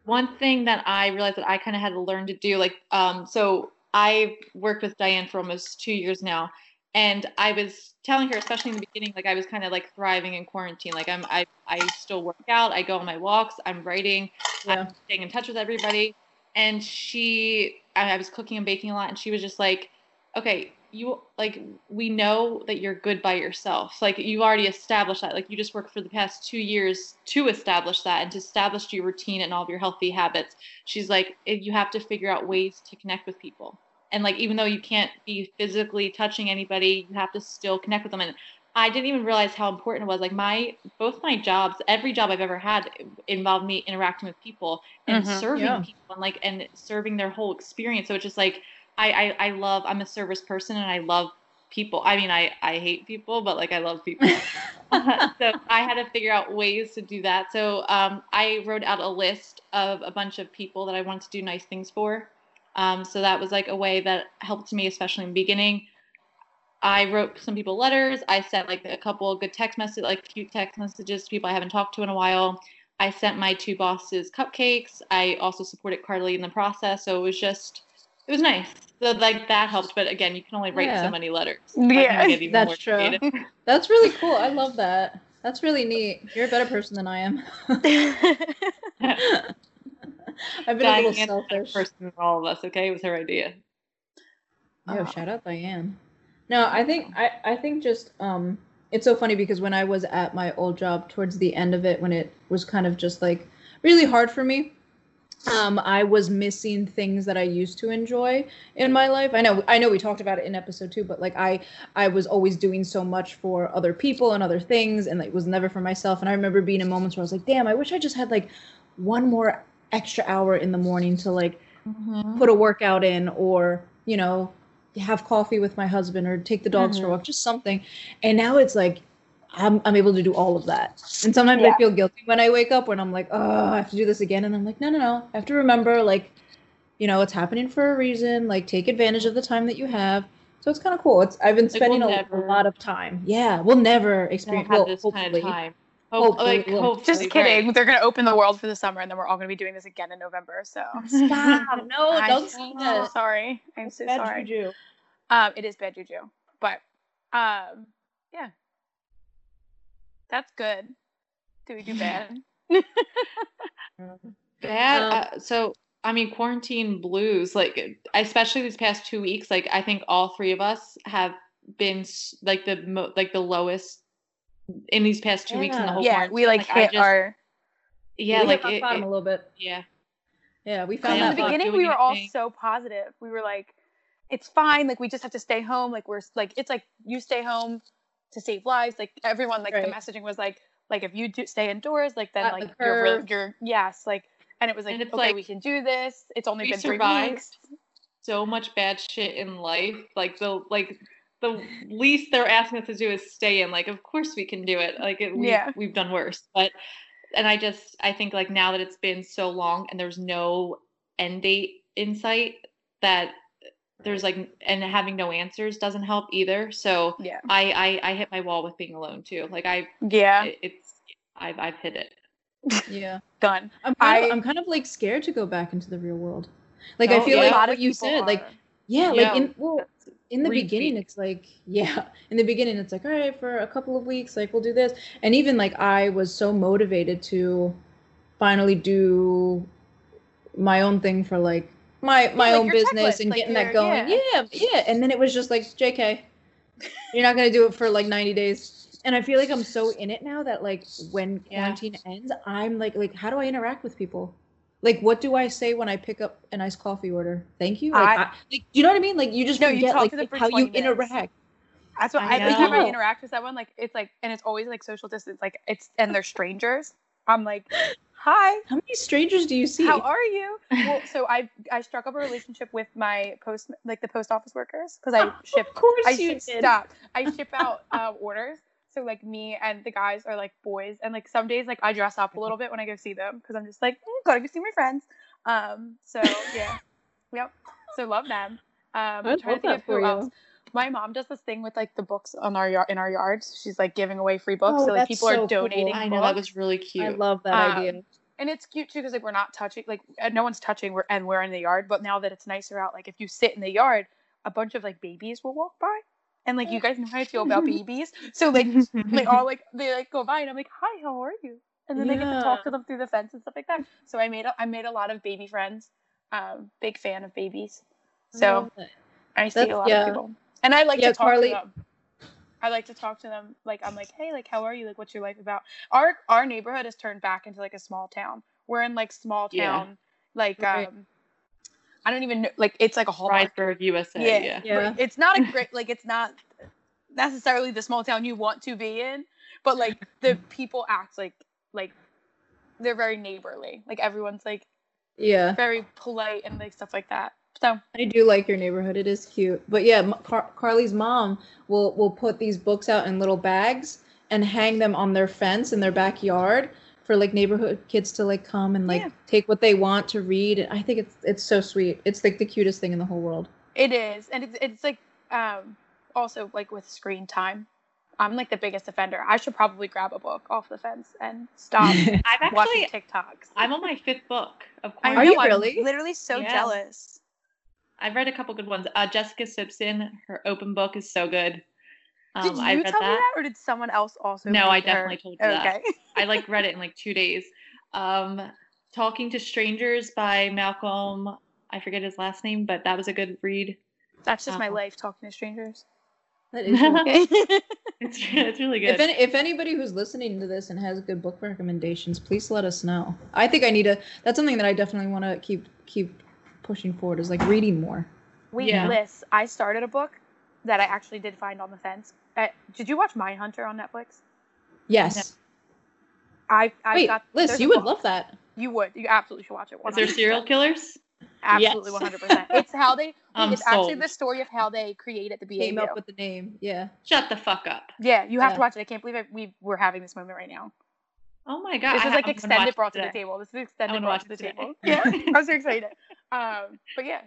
One thing that I realized that I kind of had to learn to do, like, um, so I worked with Diane for almost two years now, and I was telling her, especially in the beginning, like I was kind of like thriving in quarantine. Like I'm, I, I still work out, I go on my walks, I'm writing, Yeah. I'm staying in touch with everybody. And she, I, I was cooking and baking a lot, and she was just like, okay, you like we know that you're good by yourself. Like you already established that. Like you just worked for the past two years to establish that and to establish your routine and all of your healthy habits. She's like, "Eh, you have to figure out ways to connect with people. And like even though you can't be physically touching anybody, you have to still connect with them. And I didn't even realize how important it was. Like my both my jobs, every job I've ever had involved me interacting with people and Mhm. serving Yeah. people and like and serving their whole experience. So it's just like I, I I love I'm a service person and I love people. I mean I I hate people, but like I love people. so I had to figure out ways to do that. So um, I wrote out a list of a bunch of people that I wanted to do nice things for. Um, so that was like a way that helped me, especially in the beginning. I wrote some people letters. I sent like a couple of good text messages, like cute text messages to people I haven't talked to in a while. I sent my two bosses cupcakes. I also supported Carly in the process. So it was just, it was nice. So like that helped. But again, you can only write Yeah. so many letters. Yeah. That's true. creative. That's really cool. I love that. That's really neat. You're a better person than I am. I've been a little Diane's a better selfish. person than all of us. Okay, it was her idea. Yo, Oh. shout out Diane. No, I think I, I think just um it's so funny because when I was at my old job towards the end of it when it was kind of just like really hard for me um I was missing things that I used to enjoy in my life. I know I know we talked about it in episode 2 but like I I was always doing so much for other people and other things and it was never for myself and I remember being in moments where I was like damn I wish I just had like one more extra hour in the morning to like mm-hmm. put a workout in or you know have coffee with my husband or take the dogs for a mm-hmm. walk just something. And now it's like I'm, I'm able to do all of that. And sometimes Yeah. i feel guilty when i wake up when i'm like oh i have to do this again and i'm like no no no. I have to remember like you know it's happening for a reason. Like take advantage of the time that you have. So it's kind of cool. It's i've been Like, spending we'll a, never- lot of time. Yeah we'll never experience We'll experience have well, this hopefully. kind of time. Hope, Hopefully like, hopefully, Just right. kidding. They're gonna open the world for the summer, and then we're all gonna be doing this again in November. So stop no I'm don't so say that sorry. I'm so Bad sorry. juju. Um, it is bad juju, but um, yeah, that's good. Do we do bad? Bad. Um, uh, so, I mean, quarantine blues, like, especially these past two weeks, like, I think all three of us have been like the mo- like the lowest in these past two weeks in the whole yeah, quarantine. we like I hit just- our. yeah, we like hit rock it, bottom it- a little bit yeah. yeah we Because found in the that not bug. beginning, we were all anything. so positive. We were like, "It's fine. Like we just have to stay home. Like we're like it's like you stay home to save lives. Like everyone, like Right. the messaging was like, like if you do stay indoors, like then Flatten like the you're really, you're yes, like and it was like it's okay, like, we can do this. It's only we been three survived. weeks. So much bad shit in life, like the like the least they're asking us to do is stay in. Like, of course we can do it. Like, it, we, Yeah. we've done worse. But, and I just, I think like now that it's been so long and there's no end date in sight, that there's like, and having no answers doesn't help either. So Yeah. I, I, I hit my wall with being alone too. Like, I, Yeah. it, it's, I've, I've hit it. Yeah. Done. I'm kind, I- of, I'm kind of like scared to go back into the real world. Like I Oh, feel yeah. like A lot what you people said, like yeah, Yeah. like in well in the Repeat. beginning it's like yeah, in the beginning it's like all right for a couple of weeks like we'll do this, and even like I was so motivated to finally do my own thing for like my my like own business checklist, and like getting that going. Yeah. yeah, and then it was just like Jk, you're not gonna do it for like 90 days. And I feel like I'm so in it now that like when Yeah. quarantine ends, I'm like like how do I interact with people? Like what do I say when I pick up an nice coffee order? Thank you. Like, I- I, like you know what I mean? Like you just No, you forget talk like to them for how you 20 minutes. interact. That's what I I, every time I interact with someone, like it's like, and it's always like social distance, like it's and they're strangers. I'm like, hi, How many strangers do you see? how are you? Well, so I I struck up a relationship with my post like the post office workers because I ship of course I you ship did. stop I ship out uh, orders. So like me and the guys are like boys, and like some days like I dress up a little bit when I go see them because I'm just like mm, gotta go see my friends. Um, so yeah, yep. So love them. Um, I I'm trying to think of who you. else. My mom does this thing with like the books on our yard in our yards. She's like giving away free books, Oh, so like people so are cool. donating. I know that was really cute. I love that Um, idea. and it's cute too because like we're not touching like uh, no one's touching we're and we're in the yard but now that it's nicer out like if you sit in the yard a bunch of like babies will walk by and like you guys know how i feel about babies so like they all like they like go by and i'm like hi how are you and then they get to talk to them through the fence and stuff like that so i made a, i made a lot of baby friends um big fan of babies so that. i see That's- a lot yeah. of people and i like Yeah, to talk Carly- to them I like to talk to them. Like I'm like, hey, like how are you? Like what's your life about? Our our neighborhood has turned back into like a small town. We're in like small Yeah. town, like Right. um, I don't even know. Like it's like a Hallmark. Rydberg, USA. Yeah. Yeah. Yeah. It's not a great. Like it's not necessarily the small town you want to be in, but like the people act like like they're very neighborly. Like everyone's like Yeah. very polite and like stuff like that. So I do like your neighborhood. It is cute. But yeah, Car- Carly's mom will will put these books out in little bags and hang them on their fence in their backyard for like neighborhood kids to like come and like Yeah. take what they want to read. I think it's it's so sweet. It's like the cutest thing in the whole world. It is, and it's it's like um also like with screen time. I'm like the biggest offender. I should probably grab a book off the fence and stop I've watching actually, TikToks. I'm on my fifth book of course. Are you I'm really? literally so Yeah. jealous. I've read a couple good ones. Uh, Jessica Simpson, her open book is so good. Um, Did you I read tell that. me that, or did someone else also? No, I read her? definitely told you that. Okay. I like read it in like two days. Um, Talking to Strangers by Malcolm. I forget his last name, but that was a good read. That's just my Oh. life talking to strangers. That is. cool. It's it's really good. if any, if anybody who's listening to this and has good book recommendations, please let us know. I think I need to. That's something that I definitely want to keep keep pushing forward. Is like reading more. Wait, Yeah. Liz, I started a book that I actually did find on the fence. Uh, did you watch Mindhunter on Netflix? Yes. I I Wait, got Liz, you would love that. You would. You absolutely should watch it. Is there 100%. serial killers? Absolutely, one hundred percent. It's how they. I'm it's actually the story of how they created the Came up with the name. Yeah. Shut the fuck up. yeah, you have Yeah. to watch it. I can't believe I, we we're having this moment right now. Oh my god. This is like I'm extended watch brought to the table. This is extended wanna brought to the it table. Yeah, I'm so excited. Um, but yeah,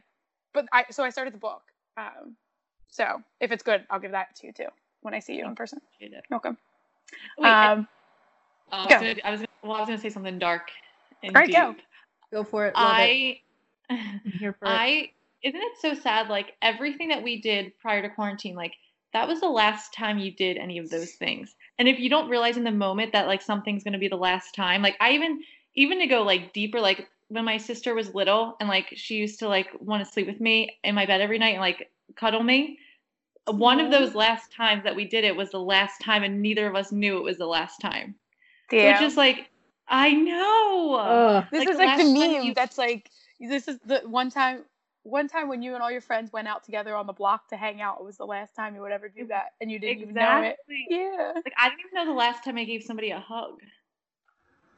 but I so I started the book. Um, so if it's good, I'll give that to you too when I see you in person. Appreciate it. Welcome. Wait, I- um, I was go. gonna, I was gonna, well, I was gonna say something dark and Alright, go. deep. Go for it. Love it. I I'm here for it. I isn't it so sad like everything that we did prior to quarantine like that was the last time you did any of those things. And if you don't realize in the moment that like something's going to be the last time, like I even even to go like deeper like when my sister was little and like she used to like want to sleep with me in my bed every night and like cuddle me. One of mm-hmm. those last times that we did it was the last time and neither of us knew it was the last time. So yeah. it's just like I know. Ugh. This Like, is like the meme you- that's like this is the one time one time when you and all your friends went out together on the block to hang out. It was the last time you would ever do that, and you didn't even know it. Yeah, Like I didn't even know the last time I gave somebody a hug.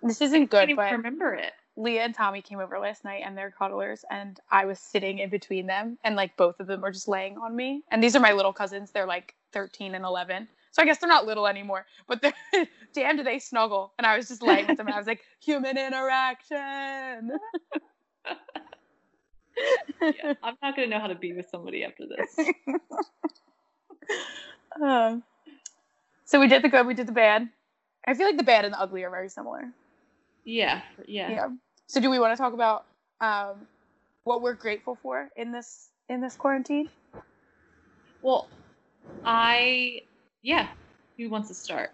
this I isn't can't good, even but remember it. Leah and Tommy came over last night and they're cuddlers and I was sitting in between them and like both of them were just laying on me. And these are my little cousins. They're like 13 and 11. So I guess they're not little anymore, but they're damn do they snuggle. And I was just laying with them and I was like, human interaction. yeah, I'm not gonna know how to be with somebody after this. Um, so we did the good, we did the bad. I feel like the bad and the ugly are very similar. Yeah, yeah. Yeah. So do we want to talk about um, what we're grateful for in this in this quarantine? Well, I yeah. Who wants to start?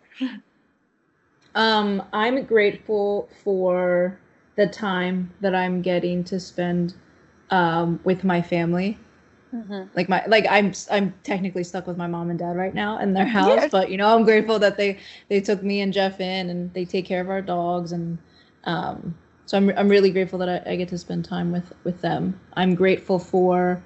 um, I'm grateful for the time that I'm getting to spend um, with my family. Mm-hmm. Like my like I'm I'm technically stuck with my mom and dad right now in their house, yes. but you know I'm grateful that they they took me and Jeff in and they take care of our dogs and um, so I'm I'm really grateful that I, I get to spend time with with them. I'm grateful for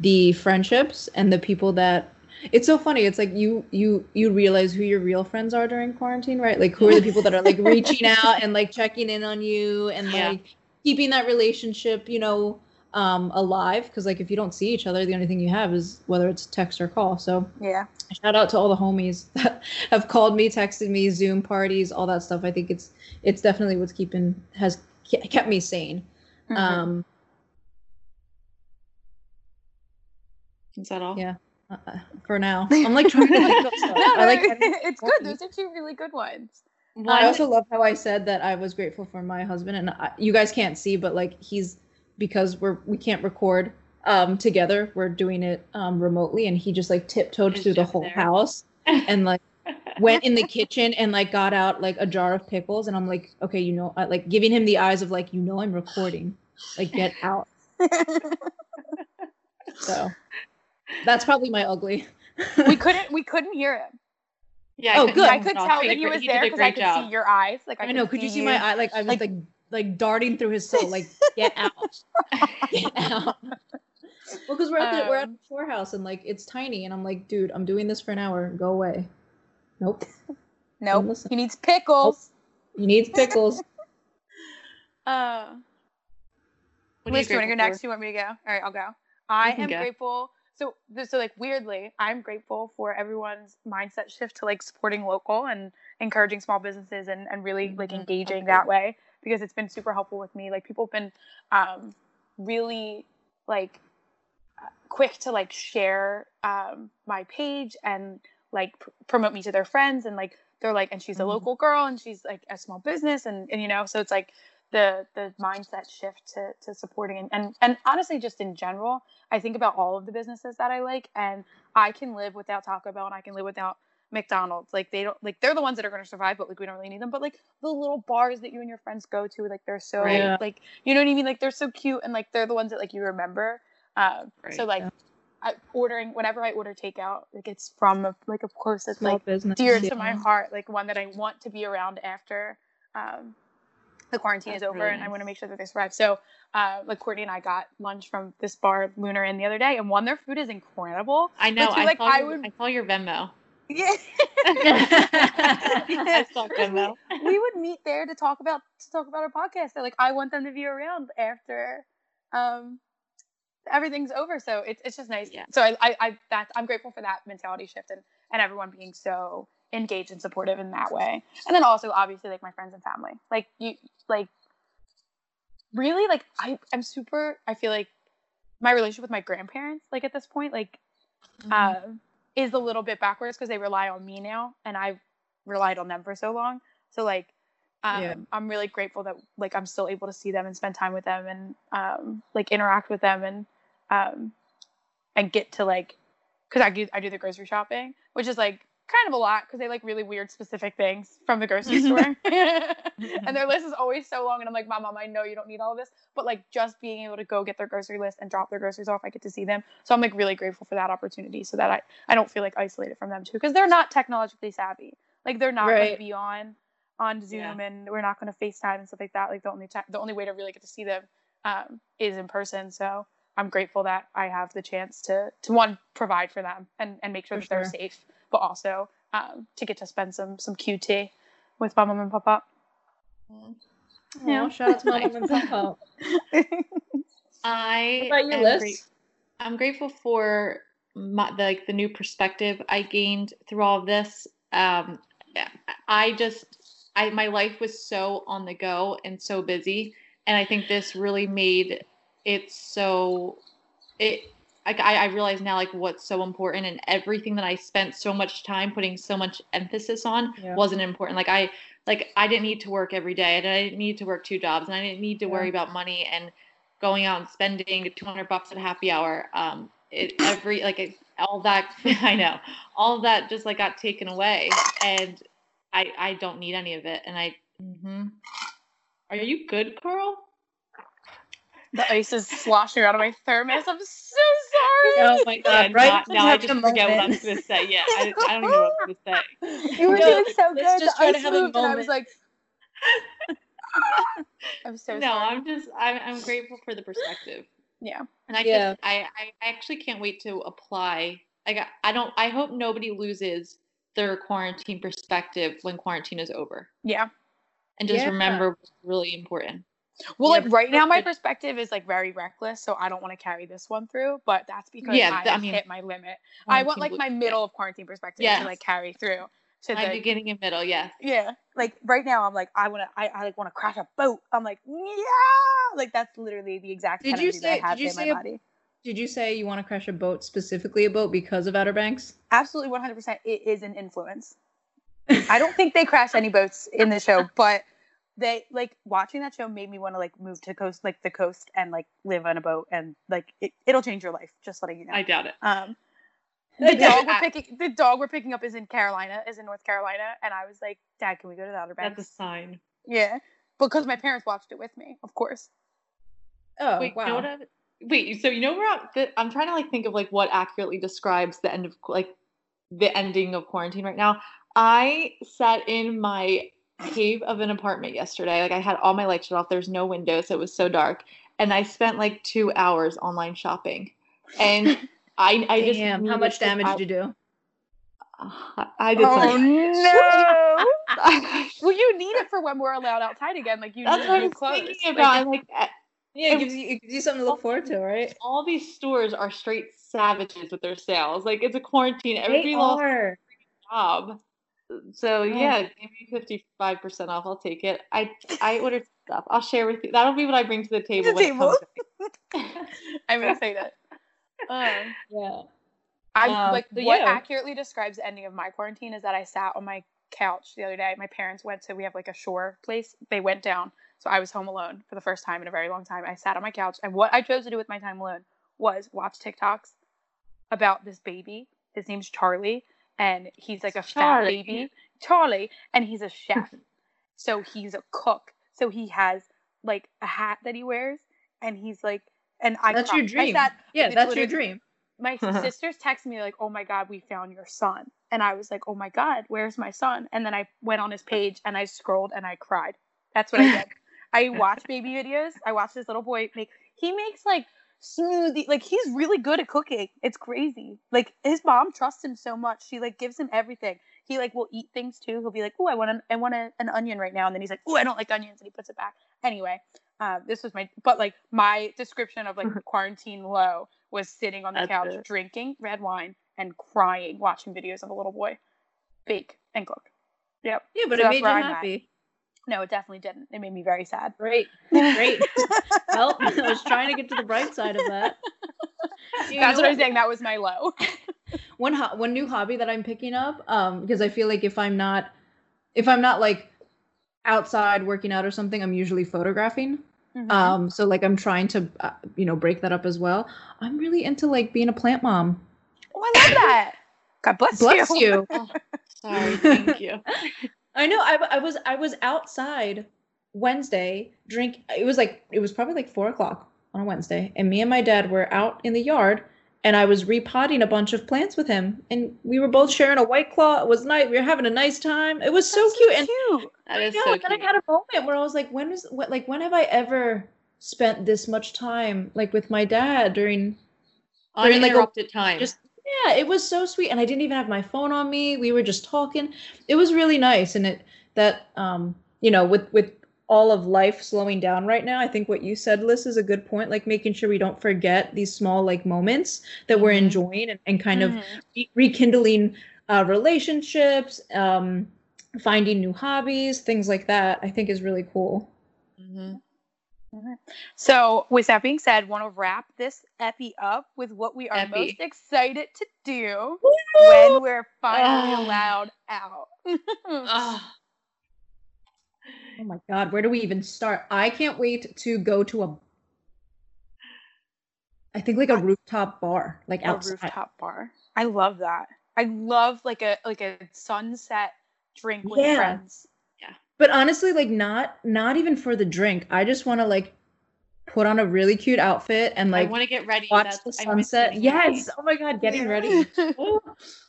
the friendships and the people that it's so funny it's like you you you realize who your real friends are during quarantine right like who are the people that are like reaching out and like checking in on you and yeah. like keeping that relationship you know um, alive because like if you don't see each other the only thing you have is whether it's text or call. So yeah. shout out to all the homies that have called me texted me zoom parties all that stuff. I think it's it's definitely what's keeping has kept me sane. Mm-hmm. um is that all? Yeah. Uh, uh for now. I'm like trying to think of stuff. no, I like it's good. Those are two really good ones. Well, I also love how I said that I was grateful for my husband, and I, you guys can't see, but like he's because we're we can't record um, together. We're doing it um, remotely, and he just like tiptoed through the whole there. house and like went in the kitchen and like got out like a jar of pickles. And I'm like, okay, you know, like giving him the eyes of like, you know, I'm recording. Like, get out. so that's probably my ugly. we couldn't we couldn't hear him. Yeah. Oh, good. I could tell that he was there because I could job. see your eyes. Like I, I know. Could you see my eye? Like I was like, like like darting through his soul, like get out, get out. Well, because we're at the um, we're at the shore house and like it's tiny, and I'm like, dude, I'm doing this for an hour. Go away. Nope. Nope. He needs pickles. Nope. He needs pickles. uh. Liz, do you want to go next? You want me to go? All right, I'll go. I am go. grateful. So, so like weirdly, I'm grateful for everyone's mindset shift to like supporting local and encouraging small businesses and, and really like mm-hmm. engaging that way because it's been super helpful with me. Like people have been um, really like quick to like share um, my page and like pr- promote me to their friends and like they're like and she's a mm-hmm. local girl and she's like a small business and, and you know so it's like the the mindset shift to to supporting and, and and honestly just in general i think about all of the businesses that i like and i can live without taco bell and i can live without McDonald's. Like they don't like they're the ones that are going to survive, but like we don't really need them. But like the little bars that you and your friends go to, like they're so right. like you know what I mean. Like they're so cute and like they're the ones that like you remember. Uh, right. So like. Yeah. I, ordering whenever I order takeout, like it's from a, like of course it's like business, dear yeah. to my heart, like one that I want to be around after um, the quarantine That's is over, and I want to make sure that they survive. So, uh, like Courtney and I got lunch from this bar Lunar Inn the other day, and one their food is incredible. I know. I, like, saw I your, would. I saw your Venmo. Yeah. I saw We would meet there to talk about to talk about our podcast. So like I want them to be around after um everything's over. So it's it's just nice. Yeah. So I I, I that I'm grateful for that mentality shift and and everyone being so engaged and supportive in that way. And then also obviously like my friends and family. Like you like really like I I'm super I feel like my relationship with my grandparents like at this point like mm-hmm. um is a little bit backwards because they rely on me now and I've relied on them for so long. So like um, yeah. I'm really grateful that like I'm still able to see them and spend time with them and um, like interact with them and um, and get to like because I do I do the grocery shopping, which is like kind of a lot because they like really weird specific things from the grocery store. and their list is always so long. And I'm like, Mom, Mom, I know you don't need all of this. But like just being able to go get their grocery list and drop their groceries off, I get to see them. So I'm like really grateful for that opportunity so that I, I don't feel like isolated from them too. Because they're not technologically savvy. Like they're not right. going to be on on Zoom yeah. and we're not going to FaceTime and stuff like that. Like the only te- the only way to really get to see them um, is in person. So I'm grateful that I have the chance to to one provide for them and, and make sure for that sure. they're safe but also um, to get to spend some some QT with my mom and papa. Yeah. shout out to my women's help. I What about you, Liz? great- I'm grateful for my, the, like the new perspective I gained through all of this. Um, I just, I my life was so on the go and so busy, and I think this really made it so. It like I, I realize now like what's so important and everything that I spent so much time putting so much emphasis on Yeah. wasn't important. Like I like I didn't need to work every day, and I didn't need to work two jobs, and I didn't need to Yeah. worry about money and going out and spending 200 bucks at happy hour. Um, it every like it, all that I know, all of that just like got taken away, and I I don't need any of it. And I, Mm-hmm. are you good, Carl? The ice is sloshing out of my thermos. I'm so sorry. Oh my god! Yeah, Right now, now I just a forget what I'm was gonna say. Yeah, I, I don't even know what I was gonna say. You were No, doing so let's good. just the try to have a moved, and I was like, I'm so no, sorry. I'm just I'm I'm grateful for the perspective. Yeah. And I Yeah. just I, I actually can't wait to apply. I got. I don't I hope nobody loses their quarantine perspective when quarantine is over. Yeah. And just Yeah. remember what's really important. Well, Yeah, like right now, my perspective- is like very reckless, so I don't want to carry this one through. But that's because Yeah, I, I mean, hit my limit. I want like my middle of quarantine perspective Yes. to like carry through. To My the, beginning and middle, yes. yeah, like right now, I'm like I want to, I, I like want to crash a boat. I'm like, yeah, like that's literally the exact Did you say- that I have did you say a- Did you say you want to crash a boat, specifically a boat, because of Outer Banks? Absolutely, 100. percent It is an influence. I don't think they crash any boats in the show, but they like watching that show made me want to like move to coast, like the coast, and like live on a boat, and like it, it'll change your life. Just letting you know. I doubt it. Um, the dog we're picking, the dog we're picking up is in Carolina, is in North Carolina, and I was like, Dad, can we go to the Outer That's a Banks? sign. Yeah, because my parents watched it with me, of course. Oh Wait, wow! you know what I, wait, so you know where I- I'm trying to like think of like what accurately describes the end of like the ending of quarantine right now. I sat in my cave of an apartment yesterday. Like I had all my lights shut off. There's no windows. It was so dark, and I spent like two hours online shopping. And I, I just Damn, how much damage I, did you do? I did. Oh some- no! Well, you need it for when we're allowed outside again. Like you That's need what I new was clothes. thinking about. I'm like, uh, Yeah, it gives you it gives you something to look forward to, right? all these stores are straight savages with their sales. Like it's a quarantine. Everybody They lost are. job. So Oh. yeah, give me fifty five percent off. I'll take it. I I ordered stuff. I'll share with you. That'll be what I bring to the table. The table. I'm excited. Um, Yeah. I Um, like what yeah. accurately describes the ending of my quarantine is that I sat on my couch the other day. My parents went to we have like a shore place. They went down, so I was home alone for the first time in a very long time. I sat on my couch, and what I chose to do with my time alone was watch TikToks about this baby. His name's Charlie, and he's like a fat baby, Charlie, and he's a chef. so he's a cook. So he has like a hat that he wears, and he's like, and I That's your dream. sat- Yeah, that's your dream. my sisters texted me like, "Oh my god, we found your son," and I was like, "Oh my god, where's my son?" And then I went on his page and I scrolled and I cried. That's what I did. I watch baby videos. I watch this little boy make. He makes like smoothie. Like he's really good at cooking. It's crazy. Like his mom trusts him so much. She like gives him everything. He like will eat things too. He'll be like, "Oh, I want an I want a, an onion right now," and then he's like, "Oh, I don't like onions," and he puts it back. Anyway, uh, this was my but like my description of like quarantine low was sitting on the That's couch it. drinking red wine and crying, watching videos of a little boy bake and cook. Yep. Yeah, but So it made you where at. happy. No, it definitely didn't. It made me very sad. Great. Great. well, I was trying to get to the bright side of that. You That's know what I'm saying. That was my low. one ho- one new hobby that I'm picking up um because I feel like if I'm not if I'm not like outside working out or something I'm usually photographing Mhm. um so like I'm trying to uh, you know break that up as well I'm really into like being a plant mom oh, I love that. God bless, bless you. you Oh, sorry, thank you. I know I, I was I was outside Wednesday drink it was like it was probably like four o'clock on a Wednesday and me and my dad were out in the yard and I was repotting a bunch of plants with him and we were both sharing a white claw it was nice we were having a nice time it was so cute and cute. That is no, so and then. I had a moment where I was like when is what like when have I ever spent this much time like with my dad during during, like, a- time. just yeah it was so sweet and i didn't even have my phone on me we were just talking it was really nice and it that um you know with with all of life slowing down right now, I think what you said, Liz, is a good point. Like making sure we don't forget these small like moments that we're Mhm. enjoying and, and kind of Mhm. re- rekindling uh, relationships, um, finding new hobbies, things like that. I think is really cool. Mm-hmm. So, with that being said, want to wrap this epi up with what we are Epi. most excited to do when we're finally Ah. allowed out. Oh, Oh my god, where do we even start? I can't wait to go to a I think like a rooftop bar, like a outside. rooftop bar. I love that. I love like a like a sunset drink with Yeah. friends. But honestly, like not not even for the drink. I just want to like put on a really cute outfit and like I like want to get ready. watch That's- the I miss sunset. this. Yes. Oh my god, getting ready. Ooh.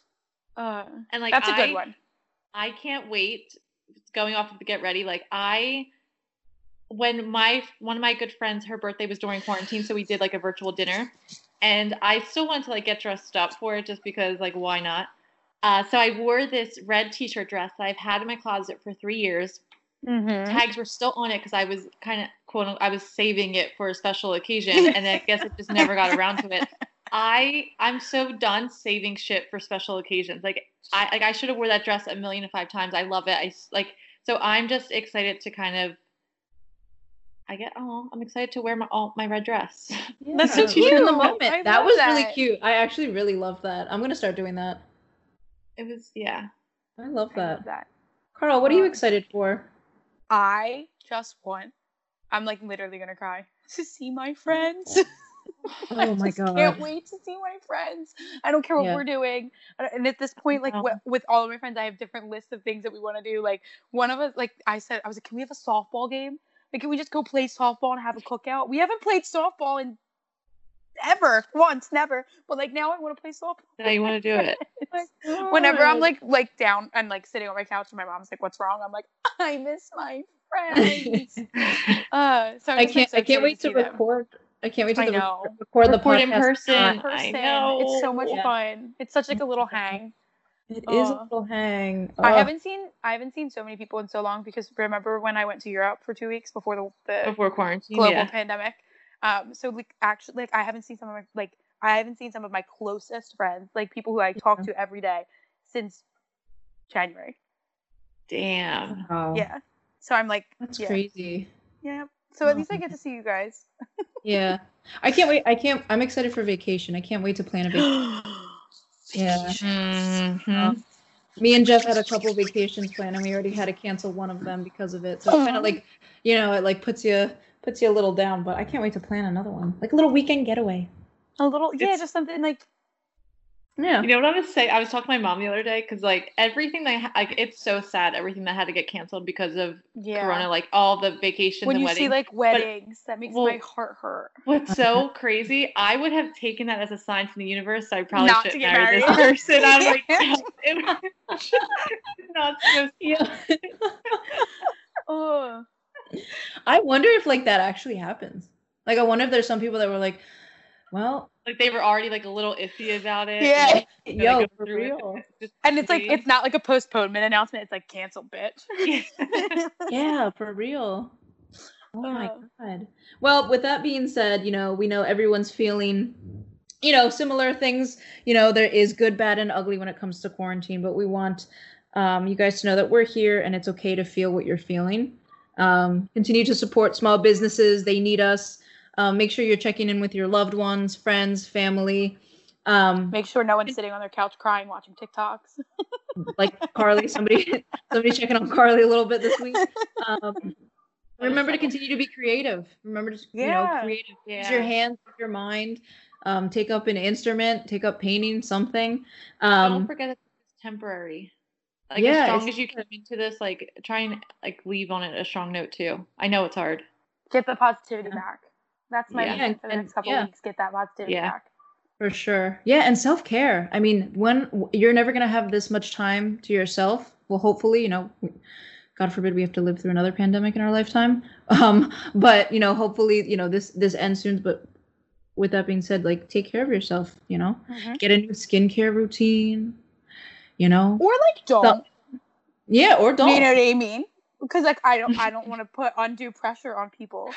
uh, And like that's a good I- one. I can't wait. Going off of the get ready, like I, when my one of my good friends, her birthday was during quarantine, so we did like a virtual dinner, and I still wanted to like get dressed up for it just because like why not? Uh, so I wore this red T-shirt dress that I've had in my closet for three years. Mm-hmm. Tags were still on it because I was kind of quote I was saving it for a special occasion, and I guess it just never got around to it. I I'm so done saving shit for special occasions. Like I like I should have wore that dress a million and five times. I love it. I like so I'm just excited to kind of. I get oh I'm excited to wear my all my red dress. That's so cute in the moment. I that love was really cute. I actually really love that. I'm gonna start doing that. It was yeah. I love I that. love that. Carl, what are you Um, excited for? I just want. I'm like literally gonna cry to see my friends. Oh my God. Can't wait to see my friends. I don't care what Yeah. we're doing. And at this point, like with all of my friends, I have different lists of things that we want to do. Like one of us, like I said, I was like, can we have a softball game? Like, can we just go play softball and have a cookout? We haven't played softball in ever, once, never. But like now, I want to play softball. Now you want to do it. Like, whenever I'm like like down and like sitting on my couch and my mom's like, "What's wrong?" I'm like, "I miss my friends." uh, so I'm I just, like, can't. so I can't wait to see them. record. I can't wait to I know. record the Record in podcast person. I know. It's so much Yeah. fun. It's such like a little hang. It is a little hang. I haven't seen I haven't seen so many people in so long because remember when I went to Europe for two weeks before the, the Before quarantine. global yeah. pandemic. Um, so like actually, like I haven't seen some of my like I haven't seen some of my closest friends, like people who I talk to every day, since January. Damn. Wow. Yeah. So I'm like, That's yeah, crazy. yeah. So at Oh. least I get to see you guys. Yeah. I can't wait. I can't. I'm excited for vacation. I can't wait to plan a vacation. Yeah. Mhm. Me and Jeff had a couple vacations planned, and we already had to cancel one of them because of it. So it's kind of like, you know, it like puts you puts you a little down. But I can't wait to plan another one, like a little weekend getaway. A little, yeah, just something like Yeah. You know what I was saying? I was talking to my mom the other day because like everything that ha- like it's so sad everything that had to get canceled because of yeah. Corona, like all the vacations when and you weddings. see like weddings, that makes well, my heart hurt. What's so crazy? I would have taken that as a sign from the universe. I probably Not shouldn't get marry this person. I'm like, Yeah. was not supposed Yeah. Oh, I wonder if like that actually happens. Like, I wonder if there's some people that were like, well, like they were already like a little iffy about it. Yeah. and they yo, for through it. real. It's just and it's like it's not like a postponement announcement. It's like cancel, bitch. Yeah, for real. Oh my Uh. god. Well, with that being said, you know, we know everyone's feeling, you know, similar things. You know, there is good, bad, and ugly when it comes to quarantine, but we want um, you guys to know that we're here and it's okay to feel what you're feeling. Um, continue to support small businesses, they need us. Um, make sure you're checking in with your loved ones, friends, family. Um, Make sure no one's sitting on their couch crying watching TikToks. like Carly, somebody somebody checking on Carly a little bit this week. Um, remember to continue to be creative. Remember to you know Yeah. Use your hands, use your mind. Um, take up an instrument. Take up painting. Something. Don't Um, forget that it's temporary. Like Yeah, as strong as you come into this, like try and like leave on it a strong note too. I know it's hard. Get the positivity Yeah. back. That's my Yeah. for the And- next couple yeah. weeks. Get that positivity Yeah. back. for sure. Yeah, and self care. I mean, when you're never gonna have this much time to yourself. Well, hopefully, you know. God forbid we have to live through another pandemic in our lifetime. Um, but you know, hopefully, you know this this ends soon. But with that being said, like take care of yourself. You know, Mhm. get a new skincare routine. You know, Or like don't. yeah, or don't. You know what I mean? because like I don't I don't want to put undue pressure on people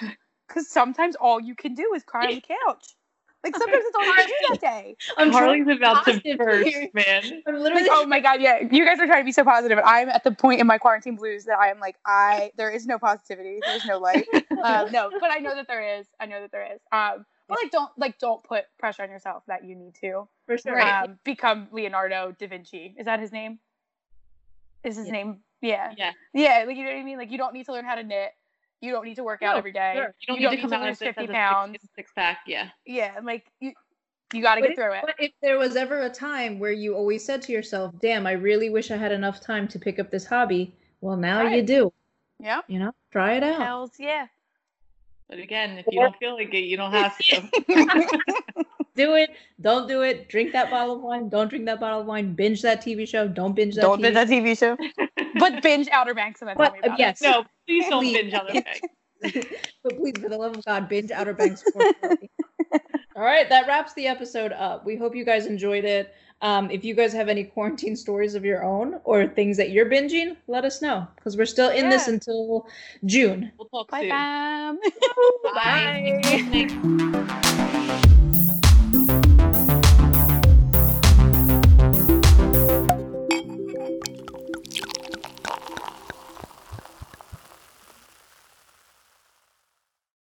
because sometimes all you can do is cry on the couch. Like sometimes it's all you can do that day. I'm Harley's about to positive burst, here. man. I'm literally oh my god, yeah. You guys are trying to be so positive, but I'm at the point in my quarantine blues that I am like, I there is no positivity, there's no light. um, no, but I know that there is. I know that there is. Um, but like, don't like don't put pressure on yourself that you need to for sure. Right. um, become Leonardo da Vinci. Is that his name? Is his Yeah. name? Yeah. Yeah. Yeah, like you know what I mean. Like you don't need to learn how to knit. You don't need to work out No, every day. sure. You don't need to come out lose fifty pounds. six, six pack. Yeah. Yeah, like you, you got to get if, through it. but if there was ever a time where you always said to yourself, "Damn, I really wish I had enough time to pick up this hobby," well, now Try you it. Do. Yeah. You know, try it out. Hells yeah. But again, if you don't feel like it, you don't have to. Do it. Don't do it. Drink that bottle of wine. Don't drink that bottle of wine. Binge that TV show. Don't binge that. don't TV binge that TV show. but binge Outer Banks and then But, tell me about yes. it. no, please don't Please. binge on the bag. but please, for the love of God, binge Outer Banks. All right, that wraps the episode up. We hope you guys enjoyed it. Um, if you guys have any quarantine stories of your own or things that you're binging, let us know because we're still in this until June. We'll talk Bye, soon. fam. Bye. Bye.